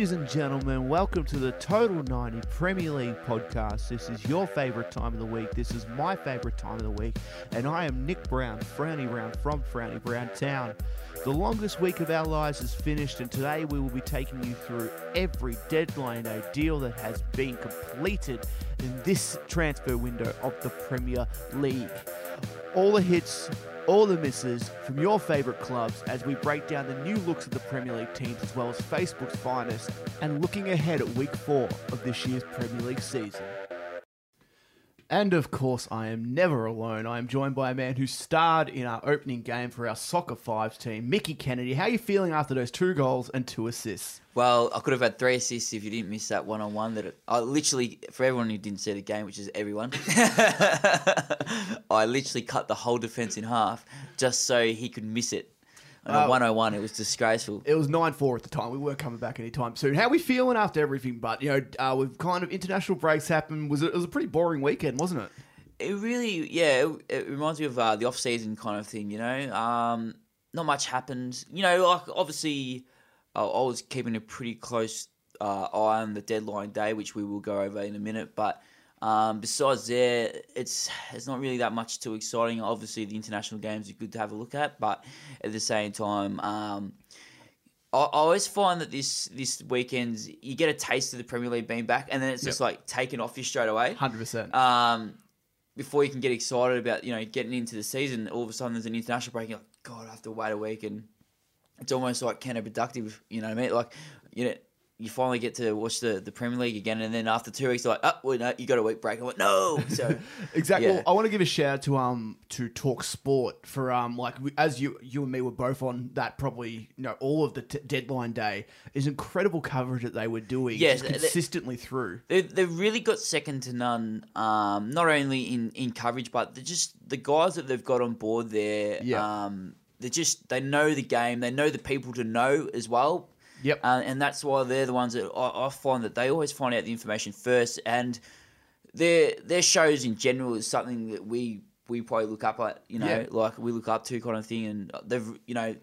Ladies and gentlemen, welcome to the Total 90 Premier League podcast. This is your favourite time of the week. This is my favourite time of the week. And I am Nick Brown, Frowny Brown from Frowny Brown Town. The longest week of our lives is finished, and today we will be taking you through every deadline day deal that has been completed in this transfer window of the Premier League. All the hits, all the misses from your favourite clubs as we break down the new looks of the Premier League teams as well as Facebook's finest and looking ahead at week four of this year's Premier League season. And of course, I am never alone. I am joined by a man who starred in our opening game for our Soccer Fives team, Mickey Kennedy. How are you feeling after those two goals and two assists? Well, I could have had three assists if you didn't miss that one on one. That it, I literally, for everyone who didn't see the game, which is everyone, I literally cut the whole defense in half just so he could miss it. On a Oh. 101, it was disgraceful. It was 9 4 at the time. We weren't coming back anytime soon. How are we feeling after everything? But, you know, uh, we've kind of international breaks happened. Was it, it was a pretty boring weekend, wasn't it? It really, yeah, it, it reminds me of uh, the off season kind of thing. You know, um, not much happened. You know, like obviously, I, I was keeping a pretty close uh, eye on the deadline day, which we will go over in a minute. But um, besides there, it's it's not really that much too exciting. Obviously, the international games are good to have a look at, but at the same time. Um, I I always find that this this weekend you get a taste of the Premier League being back, and then it's just like taken off you straight away. 100%. Um, before you can get excited about you know getting into the season, all of a sudden there's an international break. You're like, God, I have to wait a week, and it's almost like counterproductive. You know what I mean? Like, you know, you finally get to watch the, the Premier League again, and then after two weeks, you're like, oh, well, no, you got a week break. I went, no. So Exactly. Yeah. Well, I want to give a shout out to um to Talk Sport for um like we, as you you and me were both on that probably you know all of the t- deadline day is incredible coverage that they were doing Yeah, just th- th- consistently through. they they've really got second to none. Um, not only in, in coverage, but they're just the guys that they've got on board there. Yeah. Um, they just they know the game. They know the people to know as well. Yep. Uh, and that's why they're the ones that I, I find that they always find out the information first, and their their shows in general is something that we we probably look up at, you know, Yeah. like we look up to kind of thing, and they've you know,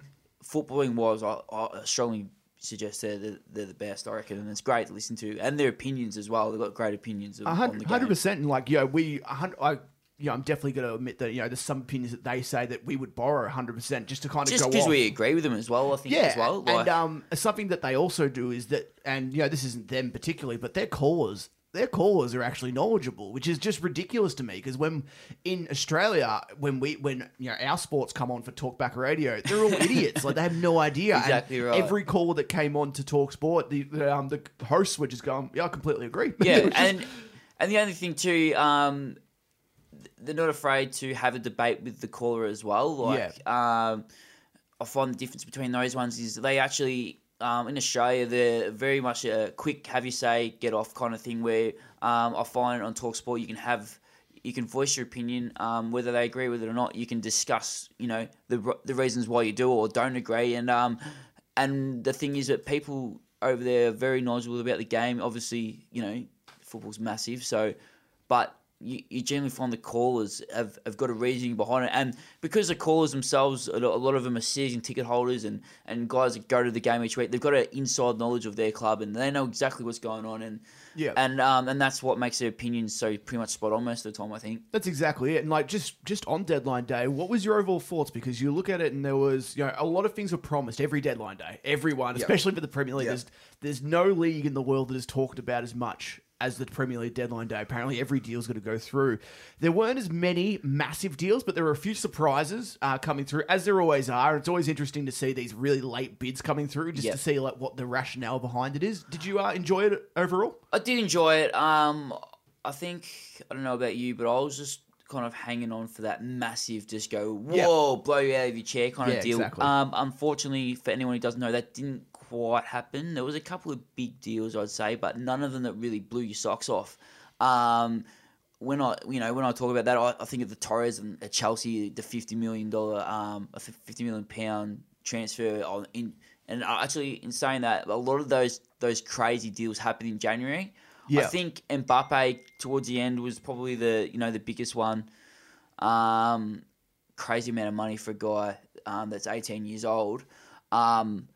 footballing wise, I, I strongly suggest they're the, they're the best, I reckon, and it's great to listen to, and their opinions as well. They've got great opinions of, A on hun- the hundred game. percent, and like you know, we, I, you know, I'm definitely going to admit that you know, there's some opinions that they say that we would borrow hundred percent just to kind of Just because we agree with them as well, I think yeah, as well. Like, and um, something that they also do is that, and you know, this isn't them particularly, but their callers, their callers are actually knowledgeable, which is just ridiculous to me. Because when in Australia, when we, when you know, our sports come on for Talkback Radio, they're all idiots. Like they have no idea. And Exactly right. Every caller that came on to Talk Sport, the the, um, the hosts were just going, "Yeah, I completely agree." Yeah, and and the only thing too, um, they're not afraid to have a debate with the caller as well. Like, um, I find the difference between those ones is they actually. Um, in Australia, they're very much a quick have you say, get off kind of thing. Where um, I find on Talksport, you can have, you can voice your opinion, um, whether they agree with it or not. You can discuss, you know, the the reasons why you do or don't agree. And um, and the thing is that people over there are very knowledgeable about the game. Obviously, you know, football's massive, so but you, you generally find the callers have, have got a reasoning behind it, and because the callers themselves, a lot of them are season ticket holders and, and guys that go to the game each week. They've got an inside knowledge of their club, and they know exactly what's going on, and Yeah. and um, and that's what makes their opinions so pretty much spot on most of the time. I think. That's exactly it. And like just just on deadline day, what was your overall thoughts? Because you look at it and there was you know a lot of things were promised every deadline day. Everyone, especially for the Premier League, Yep. there's there's no league in the world that is talked about as much as the Premier League deadline day. Apparently, every deal's going to go through. There weren't as many massive deals, but there were a few surprises uh, coming through, as there always are. It's always interesting to see these really late bids coming through, just Yep. to see like what the rationale behind it is. Did you uh, enjoy it overall? I did enjoy it. Um, I think I don't know about you, but I was just kind of hanging on for that massive, just go whoa, blow you out of your chair kind Yeah, of deal. exactly. Um, unfortunately, for anyone who doesn't know, that didn't quite happen. There was a couple of big deals, I'd say, but none of them that really blew your socks off. Um, when I, you know, when I talk about that, I, I think of the Torres and at Chelsea, the fifty million dollar, um, a fifty million pound transfer on in, and actually in saying that, a lot of those those crazy deals happened in January. Yeah. I think Mbappe towards the end was probably the you know the biggest one. Um, crazy amount of money for a guy um, that's eighteen years old. Um,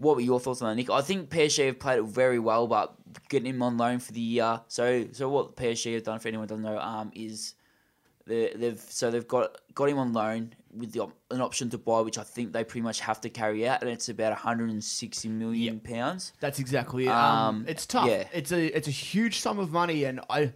what were your thoughts on that, Nick? I think PSG have played it very well, but getting him on loan for the year. So, so what PSG have done, for anyone doesn't know, um, is they, they've so they've got got him on loan with the, an option to buy, which I think they pretty much have to carry out, and it's about 160 million pounds. That's exactly it. Um, um, it's tough. Yeah. It's a it's a huge sum of money, and I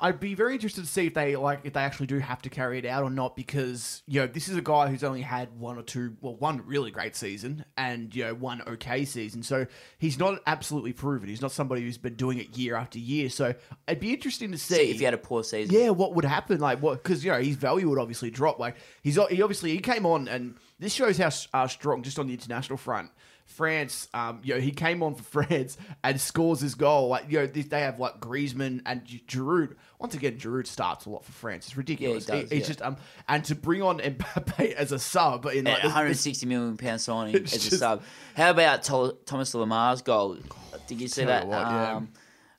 I'd be very interested to see if they like if they actually do have to carry it out or not because you know this is a guy who's only had one or two well one really great season and you know one okay season. So he's not absolutely proven. He's not somebody who's been doing it year after year. So it'd be interesting to see, see if he had a poor season. Yeah what would happen? Like what because you know his value would obviously drop. Like he's he obviously he came on and this shows how uh, strong just on the international front France, um, you know, he came on for France and scores his goal. Like, you know, they have like Griezmann and Giroud. Once again, Giroud starts a lot for France. It's ridiculous. Yeah, he does, he, yeah. just um, and to bring on Mbappe as a sub in like, 160 million pound signing as just, a sub. How about Thomas Lemar's goal? Did you see that? What, yeah. um,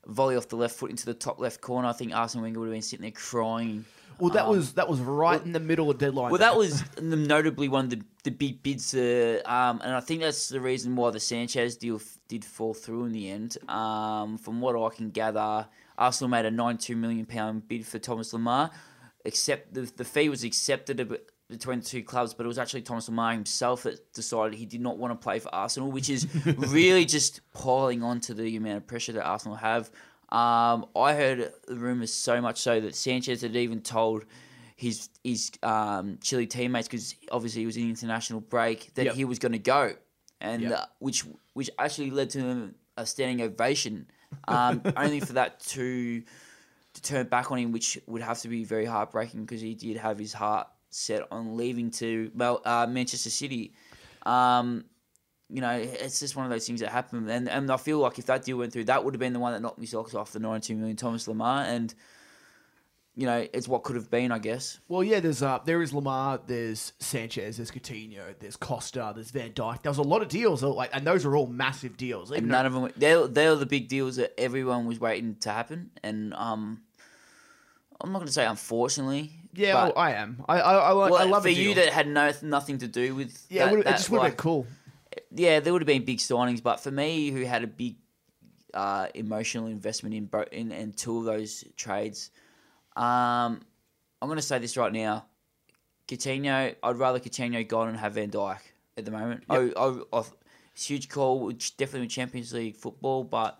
volley off the left foot into the top left corner. I think Arsene Wenger would have been sitting there crying well, that um, was that was right well, in the middle of deadline. Well, that was notably one of the, the big bids, uh, um, and I think that's the reason why the Sanchez deal f- did fall through in the end. Um, from what I can gather, Arsenal made a ninety-two million pound bid for Thomas Lemar. Except the the fee was accepted between the two clubs, but it was actually Thomas Lemar himself that decided he did not want to play for Arsenal, which is really just piling on to the amount of pressure that Arsenal have. Um, I heard the rumors so much so that Sanchez had even told his his um, Chile teammates because obviously he was in international break that yep. he was going to go, and yep. uh, which which actually led to a standing ovation. Um, only for that to to turn back on him, which would have to be very heartbreaking because he did have his heart set on leaving to uh, Manchester City. Um, you know, it's just one of those things that happen. And and I feel like if that deal went through, that would have been the one that knocked me socks off the 92 million Thomas Lemar. And, you know, it's what could have been, I guess. Well, yeah, there's uh, there is Lemar, there's Sanchez, there's Coutinho, there's Costa, there's Van Dijk. There was a lot of deals, like, and those are all massive deals. And none though- of them, they're, they're the big deals that everyone was waiting to happen. And, um, I'm not going to say unfortunately. Yeah, well, I am. I I, I, well, I love for you that had no nothing to do with. Yeah, that, it, just would have been cool yeah, there would have been big signings, but for me, who had a big uh, emotional investment in, bo- in in two of those trades, um, I'm going to say this right now: Coutinho. I'd rather Coutinho gone and have Van Dijk at the moment. Yep. I, I, I, huge call, definitely with Champions League football, but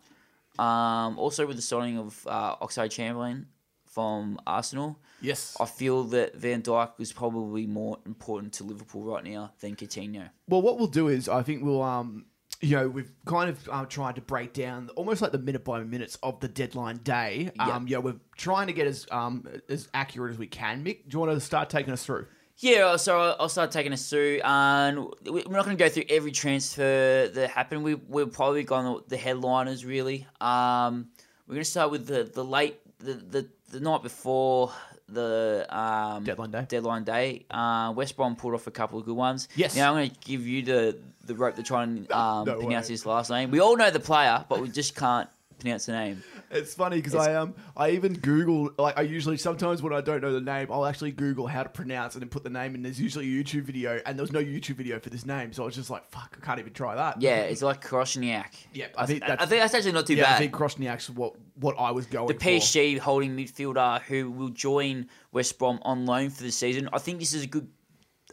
um, also with the signing of uh, Oxlade-Chamberlain from Arsenal. Yes. I feel that Van Dijk is probably more important to Liverpool right now than Coutinho. Well, what we'll do is I think we'll um you know, we've kind of uh, tried to break down almost like the minute by minutes of the deadline day. Um, yeah, we're trying to get as um as accurate as we can. Mick, do you want to start taking us through? Yeah, so I'll start taking us through, and we're not going to go through every transfer that happened. We we're probably going the headliners really. Um, we're going to start with the the late the the the night before the um, deadline day. Deadline day. Uh, West Brom pulled off a couple of good ones. Yes. Now I'm going to give you the the rope to try and um, no pronounce way. his last name. We all know the player, but we just can't pronounce the name. It's funny because I um I even Google like I usually sometimes when I don't know the name I'll actually Google how to pronounce it and put the name and there's usually a YouTube video and there was no YouTube video for this name so I was just like fuck I can't even try that. Yeah, it's like Krosniak. Yeah, I, think that's, I think that's actually not too yeah, bad. I think Krosniak's what what I was going. The PSG for. holding midfielder who will join West Brom on loan for the season. I think this is a good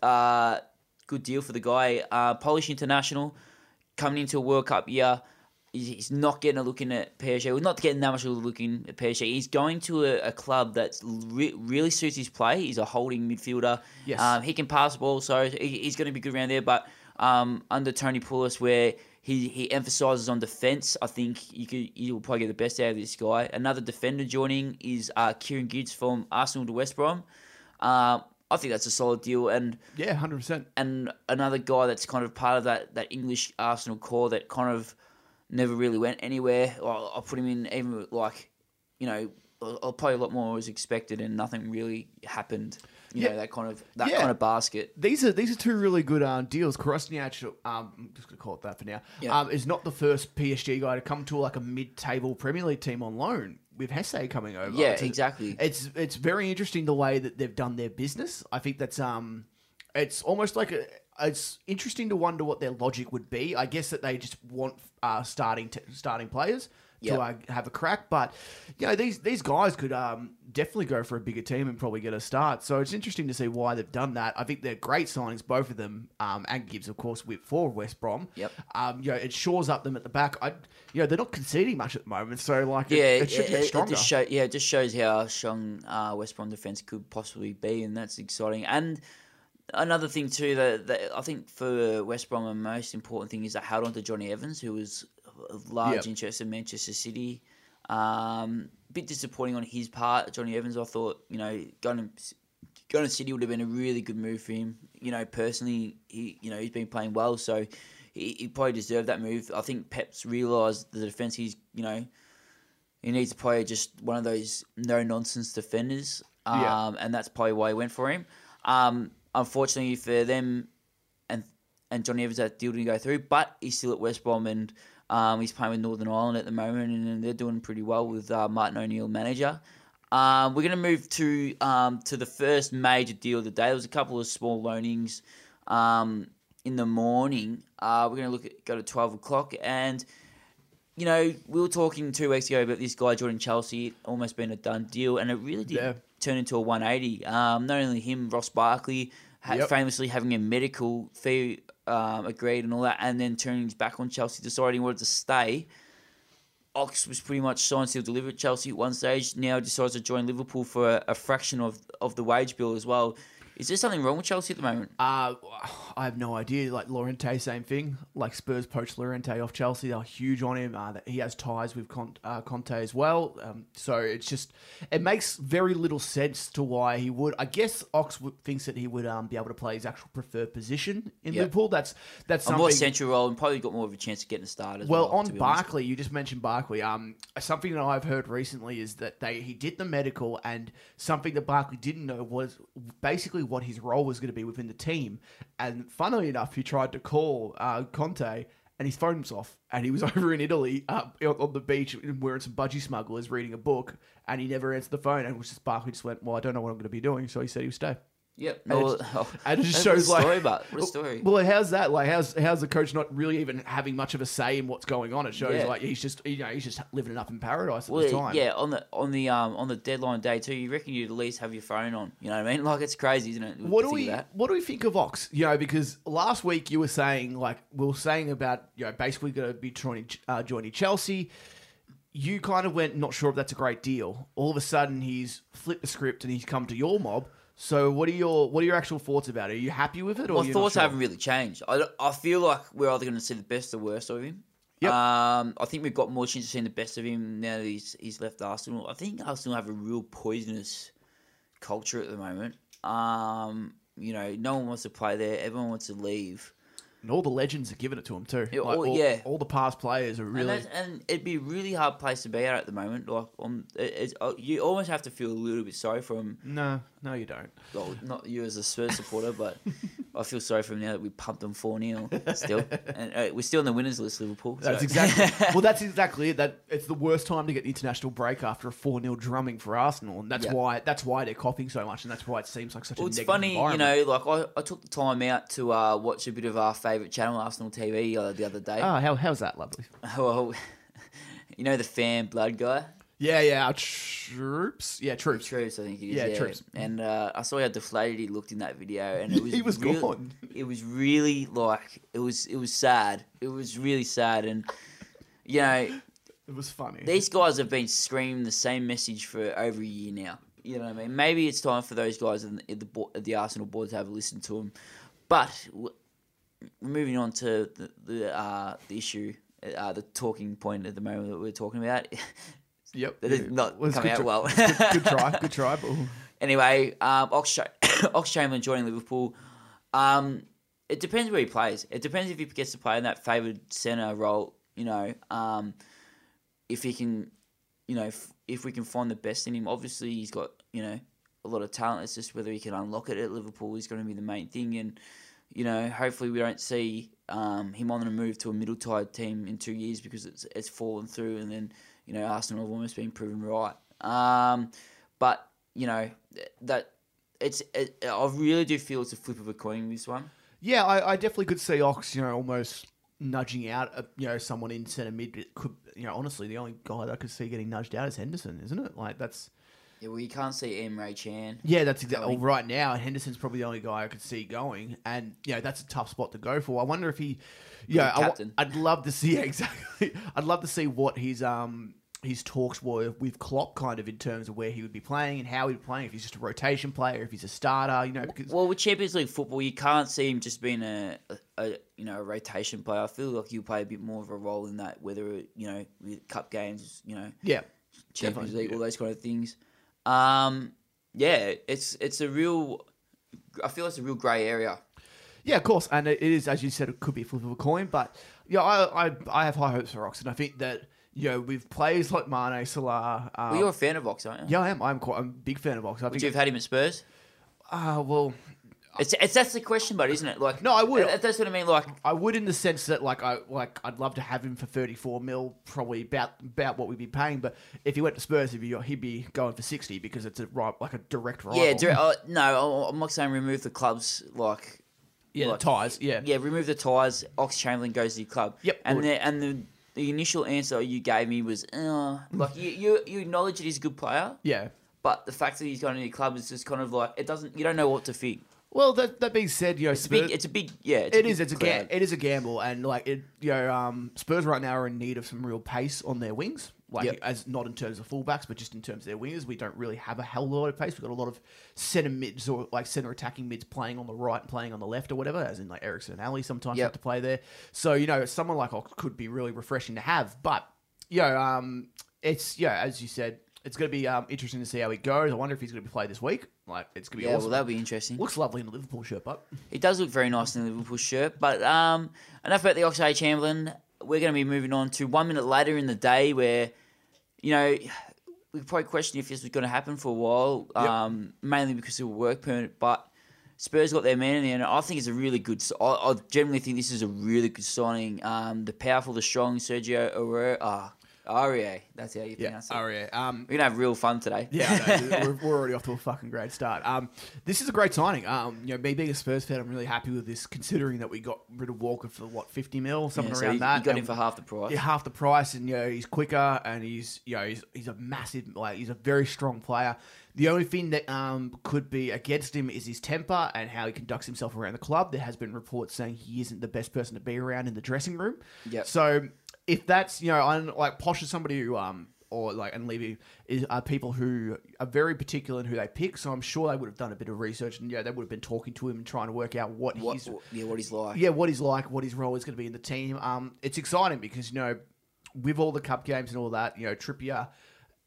uh good deal for the guy. Uh, Polish international coming into a World Cup year he's not getting a look in at PSG. We're not getting that much of a look in at PSG. He's going to a, a club that re- really suits his play. He's a holding midfielder. Yes. Um, he can pass the ball, so he, he's going to be good around there. But um, under Tony Pulis, where he, he emphasises on defence, I think you could you'll probably get the best out of this guy. Another defender joining is uh, Kieran Gibbs from Arsenal to West Brom. Uh, I think that's a solid deal, and yeah, hundred percent. And another guy that's kind of part of that that English Arsenal core that kind of never really went anywhere. I'll, I'll put him in even like, you know, I'll play a lot more as expected, and nothing really happened. You yeah. know that kind of that yeah. kind of basket. These are these are two really good um, deals. Krasniak, um, I'm just gonna call it that for now. Yeah. Um, is not the first PSG guy to come to like a mid-table Premier League team on loan with Jesé coming over. Yeah, it's exactly. It's it's very interesting the way that they've done their business. I think that's um it's almost like a. It's interesting to wonder what their logic would be. I guess that they just want uh, starting t- starting players Yep. to uh, have a crack. But you know, these these guys could um, definitely go for a bigger team and probably get a start. So it's interesting to see why they've done that. I think they're great signings, both of them, um, and Gibbs, of course, with for West Brom. Yep. Um, you know, it shores up them at the back. I, you know, they're not conceding much at the moment, so like, it, Yeah, it should get stronger. just show, yeah, it just shows how strong uh, West Brom defense could possibly be, and that's exciting. And another thing too that, that I think for West Brom, the most important thing is they held on to Jonny Evans, who was a large Yep. interest in Manchester City. Um, bit disappointing on his part, Jonny Evans. I thought you know going to going to City would have been a really good move for him. You know, personally, he you know he's been playing well, so he, he probably deserved that move. I think Pep's realised the defence he's you know he needs to play just one of those no nonsense defenders, um, Yeah. and that's probably why he went for him. Um, unfortunately for them, and and Jonny Evans that deal didn't go through, but he's still at West Brom and um, he's playing with Northern Ireland at the moment, and they're doing pretty well with uh, Martin O'Neill manager. Um, we're going to move to um, to the first major deal of the day. There was a couple of small loanings um, in the morning. Uh, we're going to look at go to twelve o'clock, and you know we were talking two weeks ago about this guy joining Chelsea, almost been a done deal, and it really did Yeah. Turn into a one eighty. Um, not only him, Ross Barkley, ha- Yep. famously having a medical fee um, agreed and all that, and then turning his back on Chelsea, deciding he wanted to stay. Ox was pretty much signed, sealed, delivered at Chelsea at one stage. Now decides to join Liverpool for a, a fraction of, of the wage bill as well. Is there something wrong with Chelsea at the moment? Uh, I have no idea. Like Llorente, same thing. Like Spurs poached Llorente off Chelsea. They're huge on him. Uh, he has ties with Con- uh, Conte as well. Um, so it's just it makes very little sense to why he would. I guess Ox thinks that he would um, be able to play his actual preferred position in Yep. Liverpool. That's that's A more central role and probably got more of a chance of getting a start as well. Well, on. Barkley, you just mentioned Barkley. Um, something that I've heard recently is that they he did the medical, and something that Barkley didn't know was basically what his role was going to be within the team. And funnily enough, he tried to call uh, Conte, and his phone was off, and he was over in Italy uh, on the beach wearing some budgie smugglers, reading a book, and he never answered the phone. And it was just Barkley just went, "Well, I don't know what I'm going to be doing," so he said he would stay. Yep. And No, it just- oh, And it just shows like story, but what a story. Well, how's that? Like, how's how's the coach not really even having much of a say in what's going on? It shows Yeah. like he's just you know he's just living it up in paradise at Well, the time. yeah, on the on the um on the deadline day too, you reckon you'd at least have your phone on. You know what I mean? Like it's crazy, isn't it? What do we what do we think of Ox? You know, because last week you were saying like we were saying about you know basically going to be joining uh, joining Chelsea. You kind of went not sure if that's a great deal. All of a sudden he's flipped the script and he's come to your mob. So what are your what are your actual thoughts about it? Are you happy with it? Or My thoughts sure? haven't really changed. I, I feel like we're either going to see the best or worst of him. Yep. Um, I think we've got more chance of seeing the best of him now that he's he's left Arsenal. I think Arsenal have a real poisonous culture at the moment. Um, you know, no one wants to play there. Everyone wants to leave. And all the legends are giving it to him too. Like, all- all, yeah. all the past players are really. that's, and it'd be a really hard place to be at at the moment. Like, um, it, it's, uh, you almost have to feel a little bit sorry for him. No, no, you don't. Well, not you as a Spurs supporter, but I feel sorry for him now that we pumped them four 0 still, and uh, we're still in the winners list, Liverpool. That's so- exactly well. That's exactly it. That it's the worst time to get the international break after a four 0 drumming for Arsenal, and that's Yeah. why that's why they're copying so much, and that's why it seems like such Well, a it's funny, you know. Like I, I took the time out to uh, watch a bit of our favourite channel, Arsenal TV, uh, the other day. Oh, how how's that lovely? well, you know the fan blood guy, Yeah, yeah, our troops. Yeah, troops. Troopz, I think it is. Yeah, Yeah, Troopz. And uh, I saw how deflated he looked in that video, and it was He was real- gone. It was really like it was it was sad. It was really sad, and you know It was funny. these guys have been screaming the same message for over a year now. You know what I mean? Maybe it's time for those guys in the, the, the Arsenal board to have a listen to them. But moving on to the the, uh, the issue, uh, the talking point at the moment that we're talking about, yep, that is not Well, coming good out try- well. good, good try, good try. But Anyway, um, Ox, Ox Chamberlain joining Liverpool. Um, it depends where he plays. It depends if he gets to play in that favoured centre role. You know, um, if he can, you know, if, if we can find the best in him. Obviously, he's got you know a lot of talent. It's just whether he can unlock it at Liverpool is going to be the main thing. And you know, hopefully, we don't see um, him on the move to a middle tied team in two years because it's it's fallen through, and then you know Arsenal have almost been proven right. Um, but you know that it's it, I really do feel it's a flip of a coin this one. Yeah, I, I definitely could see Ox, you know, almost nudging out, uh, you know, someone in centre mid. Could, you know, honestly, the only guy that I could see getting nudged out is Henderson, isn't it? Like that's. Yeah, well, you can't see Emre Can. Yeah, that's exactly well, right now. Henderson's probably the only guy I could see going, and you know that's a tough spot to go for. I wonder if he, yeah, I, would love to see yeah, exactly. I'd love to see what his um his talks were with Klopp, kind of in terms of where he would be playing and how he'd be playing. If he's just a rotation player, if he's a starter, you know. Because well, with Champions League football, you can't see him just being a, a, a you know a rotation player. I feel like he'll play a bit more of a role in that, whether you know with cup games, you know, yeah, Champions League, yeah. all those kind of things. Um, yeah, it's it's a real. I feel it's a real grey area. Yeah, of course, and it is as you said, it could be a flip of a coin, but yeah, I I, I have high hopes for Ox, and I think that you know, with players like Mane, Salah. Um, well, you're a fan of Ox, aren't you? Yeah, I am. I'm quite. I'm a big fan of Ox. I Would you have had him at Spurs? Ah, uh, well. It's, it's that's the question, but isn't it? Like no, I would. That's what I mean. Like I would, in the sense that like I like I'd love to have him for thirty four mil, probably about about what we'd be paying. But if he went to Spurs, he'd be, he'd be going for sixty because it's a right like a direct rival. Yeah, direct, uh, no, I'm not saying remove the clubs like yeah, like, the ties. Yeah, yeah, remove the ties. Ox Chamberlain goes to your club. Yep, and the and the the initial answer you gave me was, uh, like you, you you acknowledge that he's a good player. Yeah. But the fact that he's gone into your club is just kind of like it doesn't. You don't know what to think. Well, that, that being said, you know, it's, Spurs, a, big, it's a big, yeah, it's it is, It's a ga- it is a gamble, and like it, you know, um, Spurs right now are in need of some real pace on their wings. Like yep. as not in terms of fullbacks, but just in terms of their wingers, we don't really have a hell of a lot of pace. We've got a lot of centre mids or like centre attacking mids playing on the right and playing on the left or whatever, as in like Eriksen and Alli sometimes yep. have to play there. So you know, someone like Ox could be really refreshing to have, but yeah, um, it's yeah, as you said, it's going to be um, interesting to see how he goes. I wonder if he's going to be played this week. Like, it's going to be yeah, awesome. well, that'll be interesting. Looks lovely in the Liverpool shirt, but it does look very nice in the Liverpool shirt. But um, enough about the Oxlade Chamberlain. We're going to be moving on to one minute later in the day, where you know we probably questioned if this was going to happen for a while, yep. um, mainly because of a work permit, but. Spurs got their man in there, and I think it's a really good. I, I generally think this is a really good signing. Um, the powerful, the strong Sergio Aurier. Uh, Aurier. That's how you pronounce it. Aurier. Um, We're gonna have real fun today. Yeah, we're, we're, already off to a fucking great start. Um, this is a great signing. Um, you know, me being a Spurs fan, I'm really happy with this, considering that we got rid of Walker for what 50 mil, something yeah, so around you, that. You got and, him for half the price. Yeah, half the price, and you know he's quicker, and he's you know he's he's a massive like he's a very strong player. The only thing that um, could be against him is his temper and how he conducts himself around the club. There has been reports saying he isn't the best person to be around in the dressing room. Yeah. So if that's you know, I'm like Poch is somebody who um or like and Levy is are people who are very particular in who they pick. So I'm sure they would have done a bit of research and yeah, they would have been talking to him and trying to work out what, what he's yeah what he's like. Yeah, what he's like, what his role is going to be in the team. Um, it's exciting because you know with all the cup games and all that, you know Trippier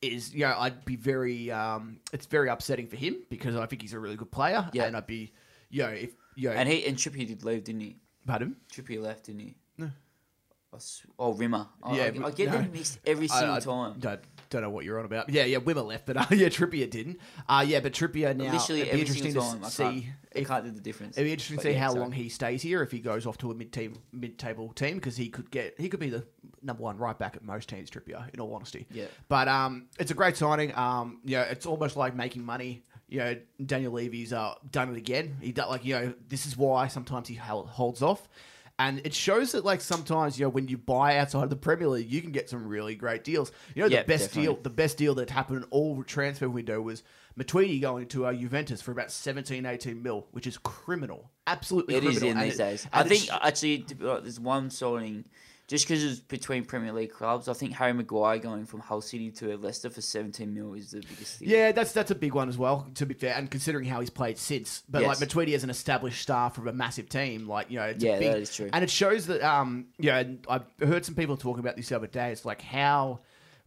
is you know I'd be very um it's very upsetting for him because I think he's a really good player. Yeah, and I'd be you know if you know and he and Trippier did leave, didn't he? Pardon? Trippier left, didn't he? No. Oh, Wimmer. I, yeah, I, I get no, them mixed every single I, I time. Don't, don't know what you're on about. Yeah, yeah, Wimmer left, but uh, yeah, Trippier didn't. Uh, yeah, but Trippier now. Literally it'd be interesting to time. see. I can't do the difference. It'd be interesting to see yeah, how long he stays here if he goes off to a mid-team, mid-table team because he could get he could be the number one right back at most teams. Trippier, in all honesty. Yeah. But um, it's a great signing. Um, yeah, it's almost like making money you know, Daniel Levy's uh, done it again. He done, like, you know, this is why sometimes he holds off. And it shows that like sometimes you know when you buy outside of the Premier League, you can get some really great deals. You know, the best definitely. deal, the best deal that happened in all transfer window was Matuidi going to uh, Juventus for about 17, 18 mil, which is criminal, absolutely. It criminal. is in and these it, days. I think actually there's one signing just because it's between Premier League clubs, I think Harry Maguire going from Hull City to Leicester for 17 mil is the biggest thing. Yeah, that's that's a big one as well, to be fair, and considering how he's played since. But yes. like Matuidi as an established star from a massive team, like, you know, it's yeah, big, that is true. And it shows that, um, you know, I heard some people talking about this the other day. It's like how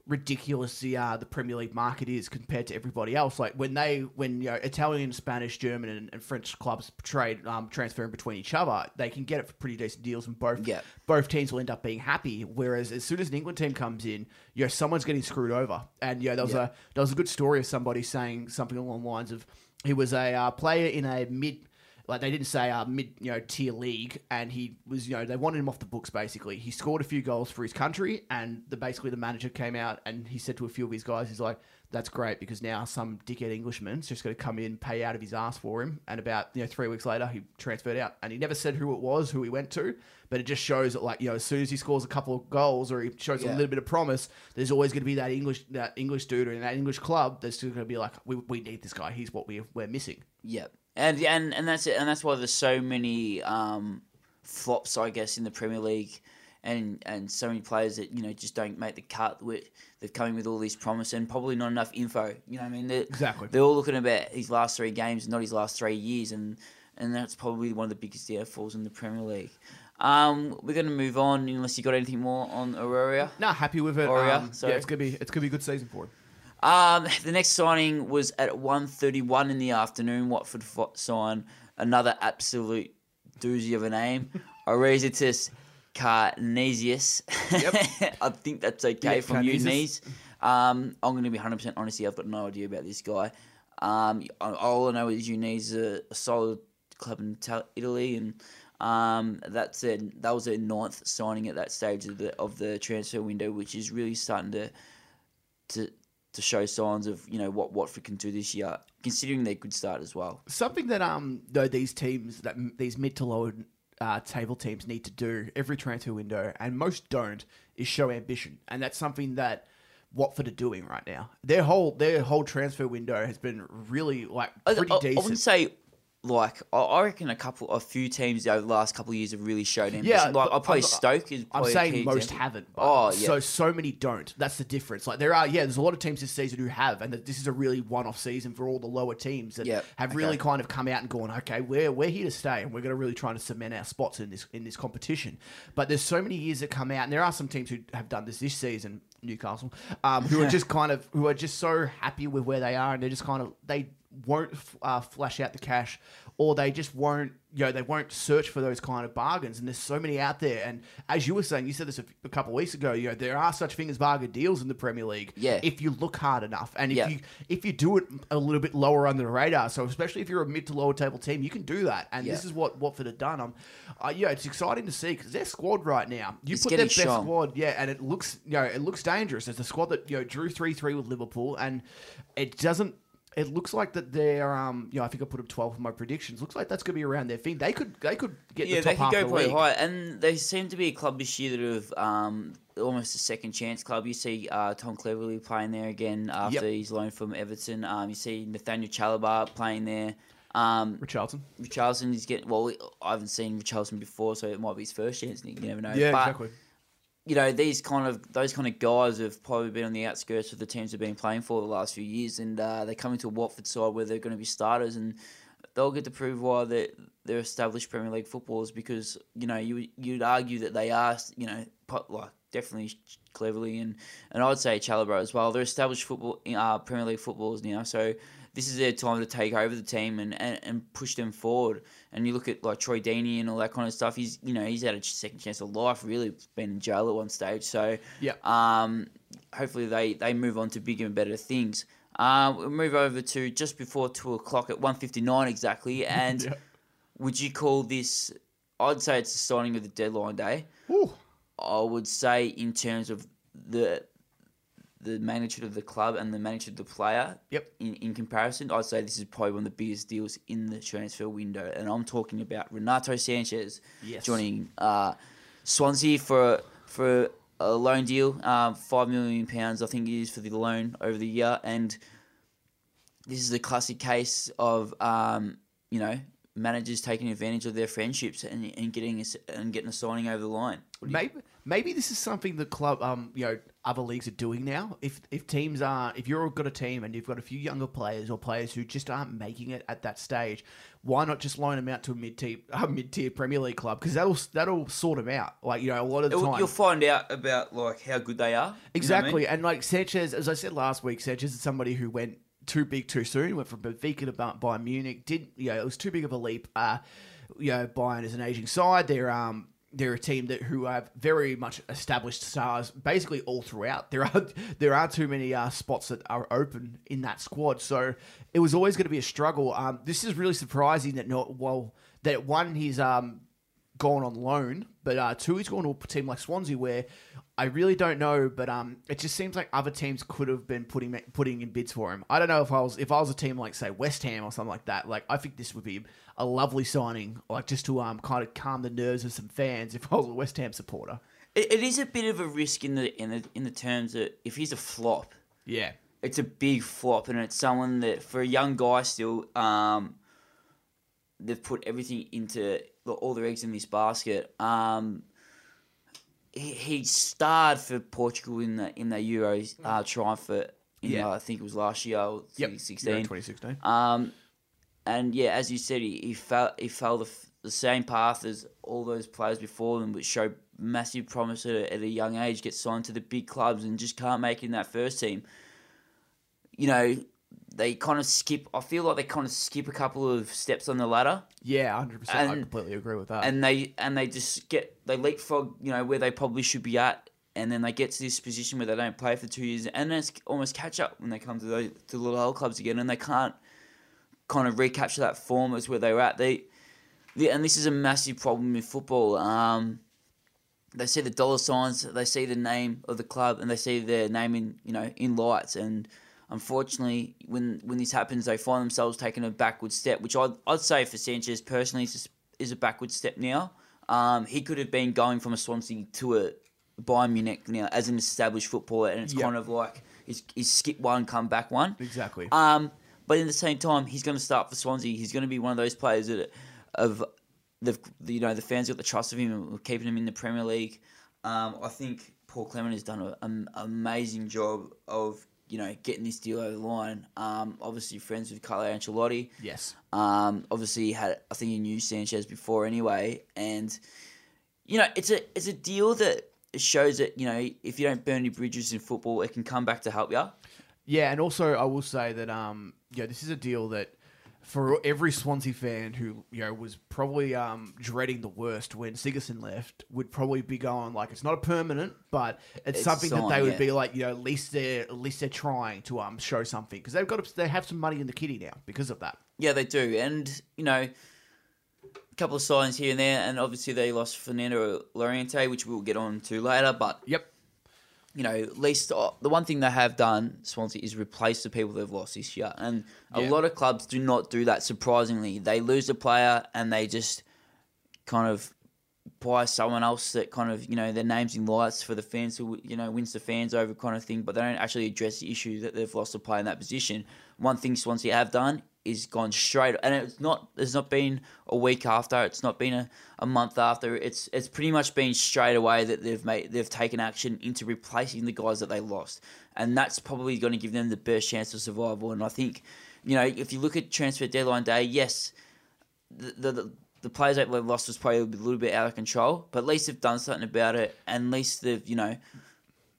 ridiculous the uh, the Premier League market is compared to everybody else. Like when they when you know Italian, Spanish, German, and, and French clubs trade um, transferring between each other, they can get it for pretty decent deals, and both yeah. both teams will end up being happy. Whereas as soon as an England team comes in, you know someone's getting screwed over. And yeah, there was yeah. a there was a good story of somebody saying something along the lines of he was a uh, player in a mid like they didn't say uh, mid you know tier league, and he was you know they wanted him off the books basically. He scored a few goals for his country, and the basically the manager came out and he said to a few of his guys, he's like, that's great because now some dickhead Englishman's just going to come in, pay out of his ass for him, and about you know three weeks later he transferred out, and he never said who it was, who he went to, but it just shows that like you know as soon as he scores a couple of goals or he shows yeah. a little bit of promise, there's always going to be that English that English dude or in that English club that's still going to be like we, we need this guy, he's what we we're missing. Yep, and and and that's it, and that's why there's so many um, flops, I guess, in the Premier League and and so many players that you know just don't make the cut. They've come in with all this promise and probably not enough info. You know, what I mean, they're, exactly. They're all looking about his last three games, not his last three years, and and that's probably one of the biggest downfalls in the Premier League. Um, we're going to move on unless you got anything more on Aurier. No, happy with it. Aurier, um, yeah, it's gonna be it's gonna be a good season for him. Um, the next signing was at 1.31 in the afternoon. Watford signed another absolute doozy of a name, Arezitis Karnezis. Yep. I think that's okay yeah, from you, Knees. Um, I'm going to be 100% honest here. I've got no idea about this guy. Um, all I know is Udinese a, a solid club in Italy, and um, that's a, that was their ninth signing at that stage of the of the transfer window, which is really starting to to to show signs of you know what Watford can do this year, considering they could start as well. Something that um though these teams that these mid to lower uh, table teams need to do every transfer window, and most don't, is show ambition, and that's something that Watford are doing right now. Their whole their whole transfer window has been really like pretty I, I, decent. I wouldn't say like I reckon a couple, a few teams over the last couple of years have really showed ambition. Yeah, like i'll play Stoke is. I'm saying most example. haven't. oh yeah. So so many don't. That's the difference. Like there are yeah, there's a lot of teams this season who have, and this is a really one-off season for all the lower teams that yep. have really okay. kind of come out and gone, okay, we're we're here to stay, and we're going to really try to cement our spots in this in this competition. But there's so many years that come out, and there are some teams who have done this this season. Newcastle, um, who are just kind of who are just so happy with where they are, and they're just kind of they won't uh, flash out the cash or they just won't you know they won't search for those kind of bargains. And there's so many out there. And as you were saying you said this a, a couple of weeks ago you know there are such things as bargain deals in the Premier League yeah. if you look hard enough. And if yeah. you if you do it a little bit lower under the radar so especially if you're a mid to lower table team you can do that. And yeah. this is what Watford have done. Um uh, yeah it's exciting to see because their squad right now you it's put their best strong. squad yeah and it looks you know it looks dangerous. It's a squad that you know drew 3-3 with Liverpool and it doesn't it looks like that they're um you know I think I put up twelve for my predictions. Looks like that's gonna be around their thing. They could they could get yeah the top they could go pretty high, and they seem to be a club this year that have um almost a second chance club. You see uh, Tom Cleverley playing there again after yep. his loan from Everton. Um, you see Nathaniel Chalobah playing there. Um, Richarlison. Richarlison is getting well. I haven't seen Richarlison before, so it might be his first chance. You never know. Yeah, but, exactly you know, these kind of those kind of guys have probably been on the outskirts of the teams they've been playing for the last few years, and uh, they come into a Watford side where they're going to be starters, and they'll get to prove why they're, they're established Premier League footballers because you know you you'd argue that they are you know like definitely Cleverley, and and I'd say Chalobah as well. They're established football uh, Premier League footballers now, so this is their time to take over the team and, and, and push them forward. And you look at like Troy Deeney and all that kind of stuff. He's you know he's had a second chance of life. Really been in jail at one stage. So yeah, um, hopefully they they move on to bigger and better things. Uh, we'll move over to just before two o'clock at one fifty nine exactly. And yeah. would you call this? I'd say it's the signing of the deadline day. Ooh. I would say in terms of the the magnitude of the club and the magnitude of the player. Yep. In, in comparison, I'd say this is probably one of the biggest deals in the transfer window, and I'm talking about Renato Sanches yes. joining uh, Swansea for for a loan deal, um, five million pounds I think it is for the loan over the year, and this is a classic case of um, you know managers taking advantage of their friendships and, and getting a, and getting a signing over the line. Maybe maybe this is something the club, um, you know, other leagues are doing now. If if teams are, if you've got a team and you've got a few younger players or players who just aren't making it at that stage, why not just loan them out to a mid tier, a mid tier Premier League club? Because that'll that'll sort them out. Like you know, a lot of the time you'll find out about like how good they are. Exactly, you know I mean? and like Sanches, as I said last week, Sanches is somebody who went too big too soon. Went from Benfica to Bayern Munich. Did you know it was too big of a leap. Uh, you know, Bayern is an aging side. They're um they're a team that who have very much established stars basically all throughout. There are there are too many uh, spots that are open in that squad, so it was always going to be a struggle. Um, this is really surprising that not well that one he's um gone on loan, but uh, Tui's gone to a team like Swansea, where I really don't know, but um, it just seems like other teams could have been putting putting in bids for him. I don't know if I was if I was a team like say West Ham or something like that. Like I think this would be a lovely signing, like just to um kind of calm the nerves of some fans if I was a West Ham supporter. it, it is a bit of a risk in the in the in the terms that if he's a flop, Yeah, it's a big flop, and it's someone that for a young guy still, um, they've put everything into all their eggs in this basket. Um, he, he starred for Portugal in the in the Euros uh, triumphant. In, Yeah. uh, I think it was last year, or yep, 2016. Yeah, 2016. Um, and yeah, as you said, he, he fell he fell the, the same path as all those players before them, which showed massive promise at a, at a young age, get signed to the big clubs and just can't make it in that first team. You know, they kind of skip. I feel like they kind of skip a couple of steps on the ladder, Yeah, 100. percent I completely agree with that. and they and they just get they leapfrog. You know where they probably should be at. And then they get to this position where they don't play for two years, and then it's almost catch up when they come to the to the little old clubs again, and they can't kind of recapture that form as where they were at. They, the and this is a massive problem in football. Um, they see the dollar signs, they see the name of the club, and they see their name in you know in lights. And unfortunately, when when this happens, they find themselves taking a backward step, which I'd, I'd say for Sanches personally is is a backward step now. Um, he could have been going from a Swansea to a Bayern Munich now as an established footballer, and it's Yep. kind of like he's, he's skip one, come back one. exactly. Um, but at the same time, he's going to start for Swansea. He's going to be one of those players that of the you know the fans got the trust of him and keeping him in the Premier League. Um, I think Paul Clement has done an amazing job of you know getting this deal over the line. Um, obviously friends with Carlo Ancelotti. yes. Um, obviously he had I think he knew Sanches before anyway, and you know it's a it's a deal that shows that you know if you don't burn any bridges in football, it can come back to help you. Yeah, and also I will say that um, yeah, this is a deal that for every Swansea fan who you know was probably um dreading the worst when Sigurdsson left, would probably be going like it's not a permanent, but it's, It's something that they would yeah. be like you know at least they're at least they're trying to um show something because they've got they have some money in the kitty now because of that. Yeah, they do, and you know, a couple of signs here and there, and obviously they lost Fernando Llorente, which we'll get on to later. But Yep. You know, at least uh, the one thing they have done, Swansea, is replace the people they've lost this year, and a Yeah. lot of clubs do not do that. Surprisingly, they lose a player and they just kind of buy someone else that kind of you know their names in lights for the fans who you know wins the fans over kind of thing, but they don't actually address the issue that they've lost a player in that position. One thing Swansea have done is gone straight, and it's not. It's not been a week after. It's not been a, a month after. It's it's pretty much been straight away that they've made they've taken action into replacing the guys that they lost, and that's probably going to give them the best chance of survival. And I think, you know, if you look at transfer deadline day, yes, the the, the, the players that they've lost was probably a little bit out of control, but at least they've done something about it, and at least they've you know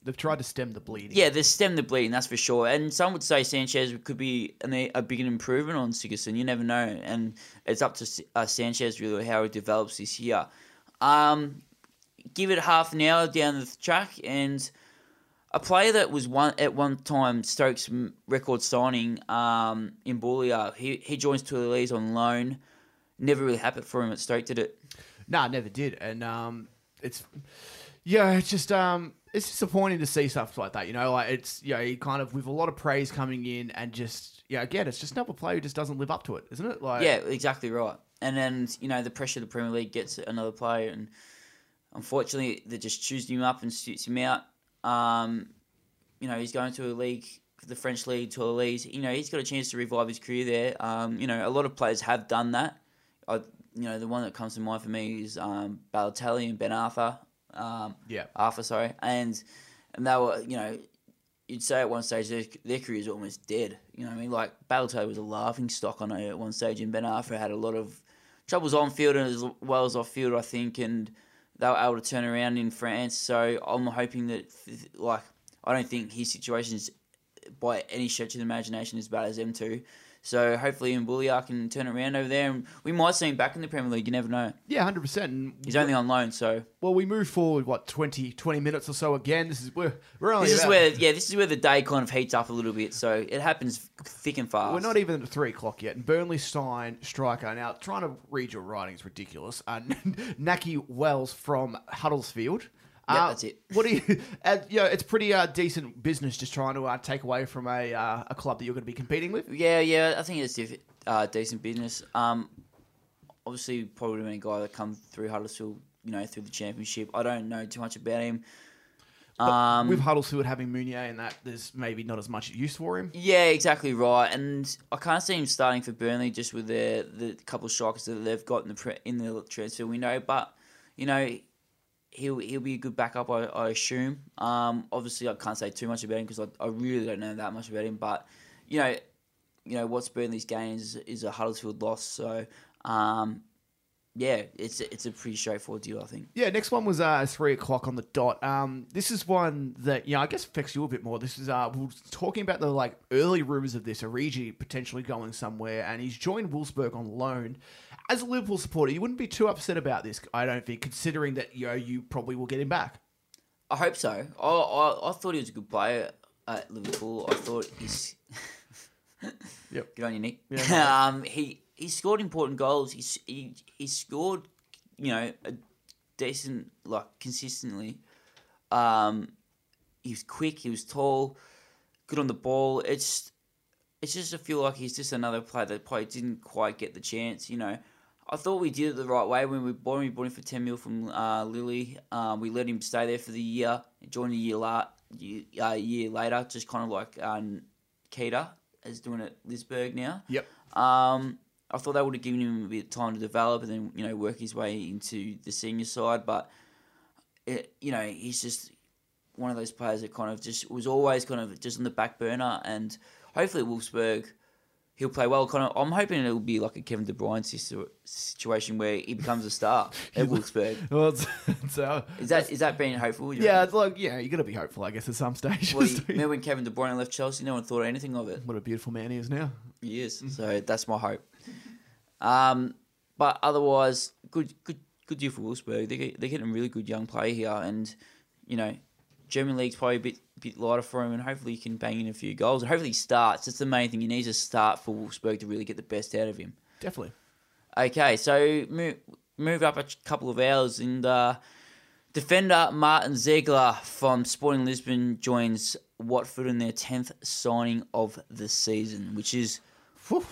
They've tried to stem the bleeding. yeah, they stem the bleeding, that's for sure. And some would say Sanches could be an, a big improvement on Sigurdsson. You never know. And it's up to uh, Sanches really how he develops this year. Um, give it half an hour down the track, and a player that was one at one time Stokes' record signing um, in Boulia, he, he joins Toulouse on loan. Never really happened for him at Stoke, did it? No, never did, and um, it's yeah, it's just um, it's disappointing to see stuff like that. You know, like it's you know, he kind of with a lot of praise coming in, and just yeah, again, it's just another player who just doesn't live up to it, isn't it? Like Yeah, exactly right. And then you know the pressure of the Premier League gets another player, and unfortunately they just choose him up and suits him out. Um, you know he's going to a league, the French league, to a league. You know he's got a chance to revive his career there. Um, you know a lot of players have done that. I, you know the one that comes to mind for me is um, Balotelli and Ben Arfa. Um, yeah, Arfa, sorry, and and they were, you know, you'd say at one stage their, their careers are almost dead. You know what I mean? Like Balotelli was a laughing stock on at one stage, and Ben Arfa had a lot of troubles on field and as well as off field, I think, and they were able to turn around in France. So I'm hoping that, like, I don't think his situation is by any stretch of the imagination as bad as them two. So hopefully Imbula can turn it around over there, and we might see him back in the Premier League. You never know. Yeah, hundred percent. He's only on loan, so well, we move forward what 20, 20 minutes or so again. This is where we're only. This is where yeah, this is where the day kind of heats up a little bit. So it happens thick and fast. We're not even at three o'clock yet. And Burnley signed striker. Now, trying to read your writing is ridiculous. Uh, Nahki Wells from Huddersfield. Yeah, Uh, that's it. What do you? Uh, you know, it's pretty uh, decent business just trying to uh, take away from a uh, a club that you're going to be competing with. Yeah, yeah, I think it's diff- uh, decent business. Um, obviously, probably been a guy that come through Huddersfield, you know, through the championship. I don't know too much about him. Um, with Huddersfield having Mounié and that, there's maybe not as much use for him. yeah, exactly right. And I can't see him starting for Burnley just with their the couple of strikers that they've got in the pre- in the transfer window. But you know, he'll he'll be a good backup, I, I assume. Um, obviously, I can't say too much about him because I, I really don't know that much about him. But you know, you know what's Burnley's gain is, is a Huddersfield loss. So um, yeah, it's it's a pretty straightforward deal, I think. Yeah, next one was uh, three o'clock on the dot. Um, this is one that yeah, I guess affects you a bit more. This is uh, we we're talking about the like early rumors of this Origi potentially going somewhere, and he's joined Wolfsburg on loan. As a Liverpool supporter, you wouldn't be too upset about this, I don't think, considering that you know you probably will get him back. I hope so. I, I, I thought he was a good player at Liverpool. I thought he's. Yep. Good on you, Nick. Yeah, um, he he scored important goals. He, he he scored, you know, a decent like consistently. Um, he was quick. He was tall. Good on the ball. It's it's just I feel like he's just another player that probably didn't quite get the chance. You know, I thought we did it the right way when we bought him. We bought him for ten mil from uh, Lille. Um, we let him stay there for the year. Joined a year la- year, uh, year later, just kind of like um, Keita is doing at Leipzig now. Yep. Um, I thought that would have given him a bit of time to develop and then you know work his way into the senior side. But it, you know he's just one of those players that kind of just was always kind of just on the back burner. And hopefully Wolfsburg, he'll play well. Kind of, I'm hoping it'll be like a Kevin De Bruyne situation where he becomes a star at Wolfsburg. Well, it's, it's, uh, Is that is that being hopeful? Yeah, reckon? it's like yeah, you got to be hopeful, I guess, at some stage. Well, you- remember when Kevin De Bruyne left Chelsea? No one thought anything of it. what a beautiful man he is now. He is. So that's my hope. Um, but otherwise, good, good, good deal for Wolfsburg. They get, they're getting a really good young player here, and you know, German league's probably a bit, bit lighter for him, and hopefully he can bang in a few goals. And hopefully he starts. That's the main thing. He needs to start for Wolfsburg to really get the best out of him. Definitely. Okay, so move, move up a couple of hours, and uh, defender Marvin Zeegelaar from Sporting Lisbon joins Watford in their tenth signing of the season, which is Whew.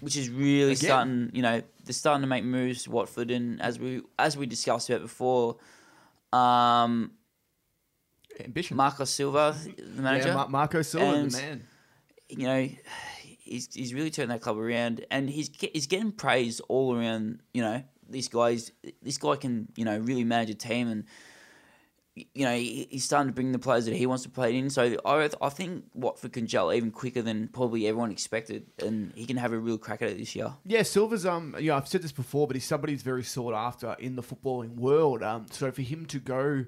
which is really Again. starting. You know, they're starting to make moves. Watford, and as we as we discussed about before, um, Ambition. Marco Silva, the manager, yeah, Mar- Marco Silva, And- the man. you know, he's he's really turned that club around, and he's he's getting praise all around. You know, this guy's this guy can you know really manage a team, and you know he, he's starting to bring the players that he wants to play in. So I I think Watford can gel even quicker than probably everyone expected, and he can have a real crack at it this year. Yeah, Silva's um, you know, I've said this before, but he's somebody who's very sought after in the footballing world. Um, so for him to go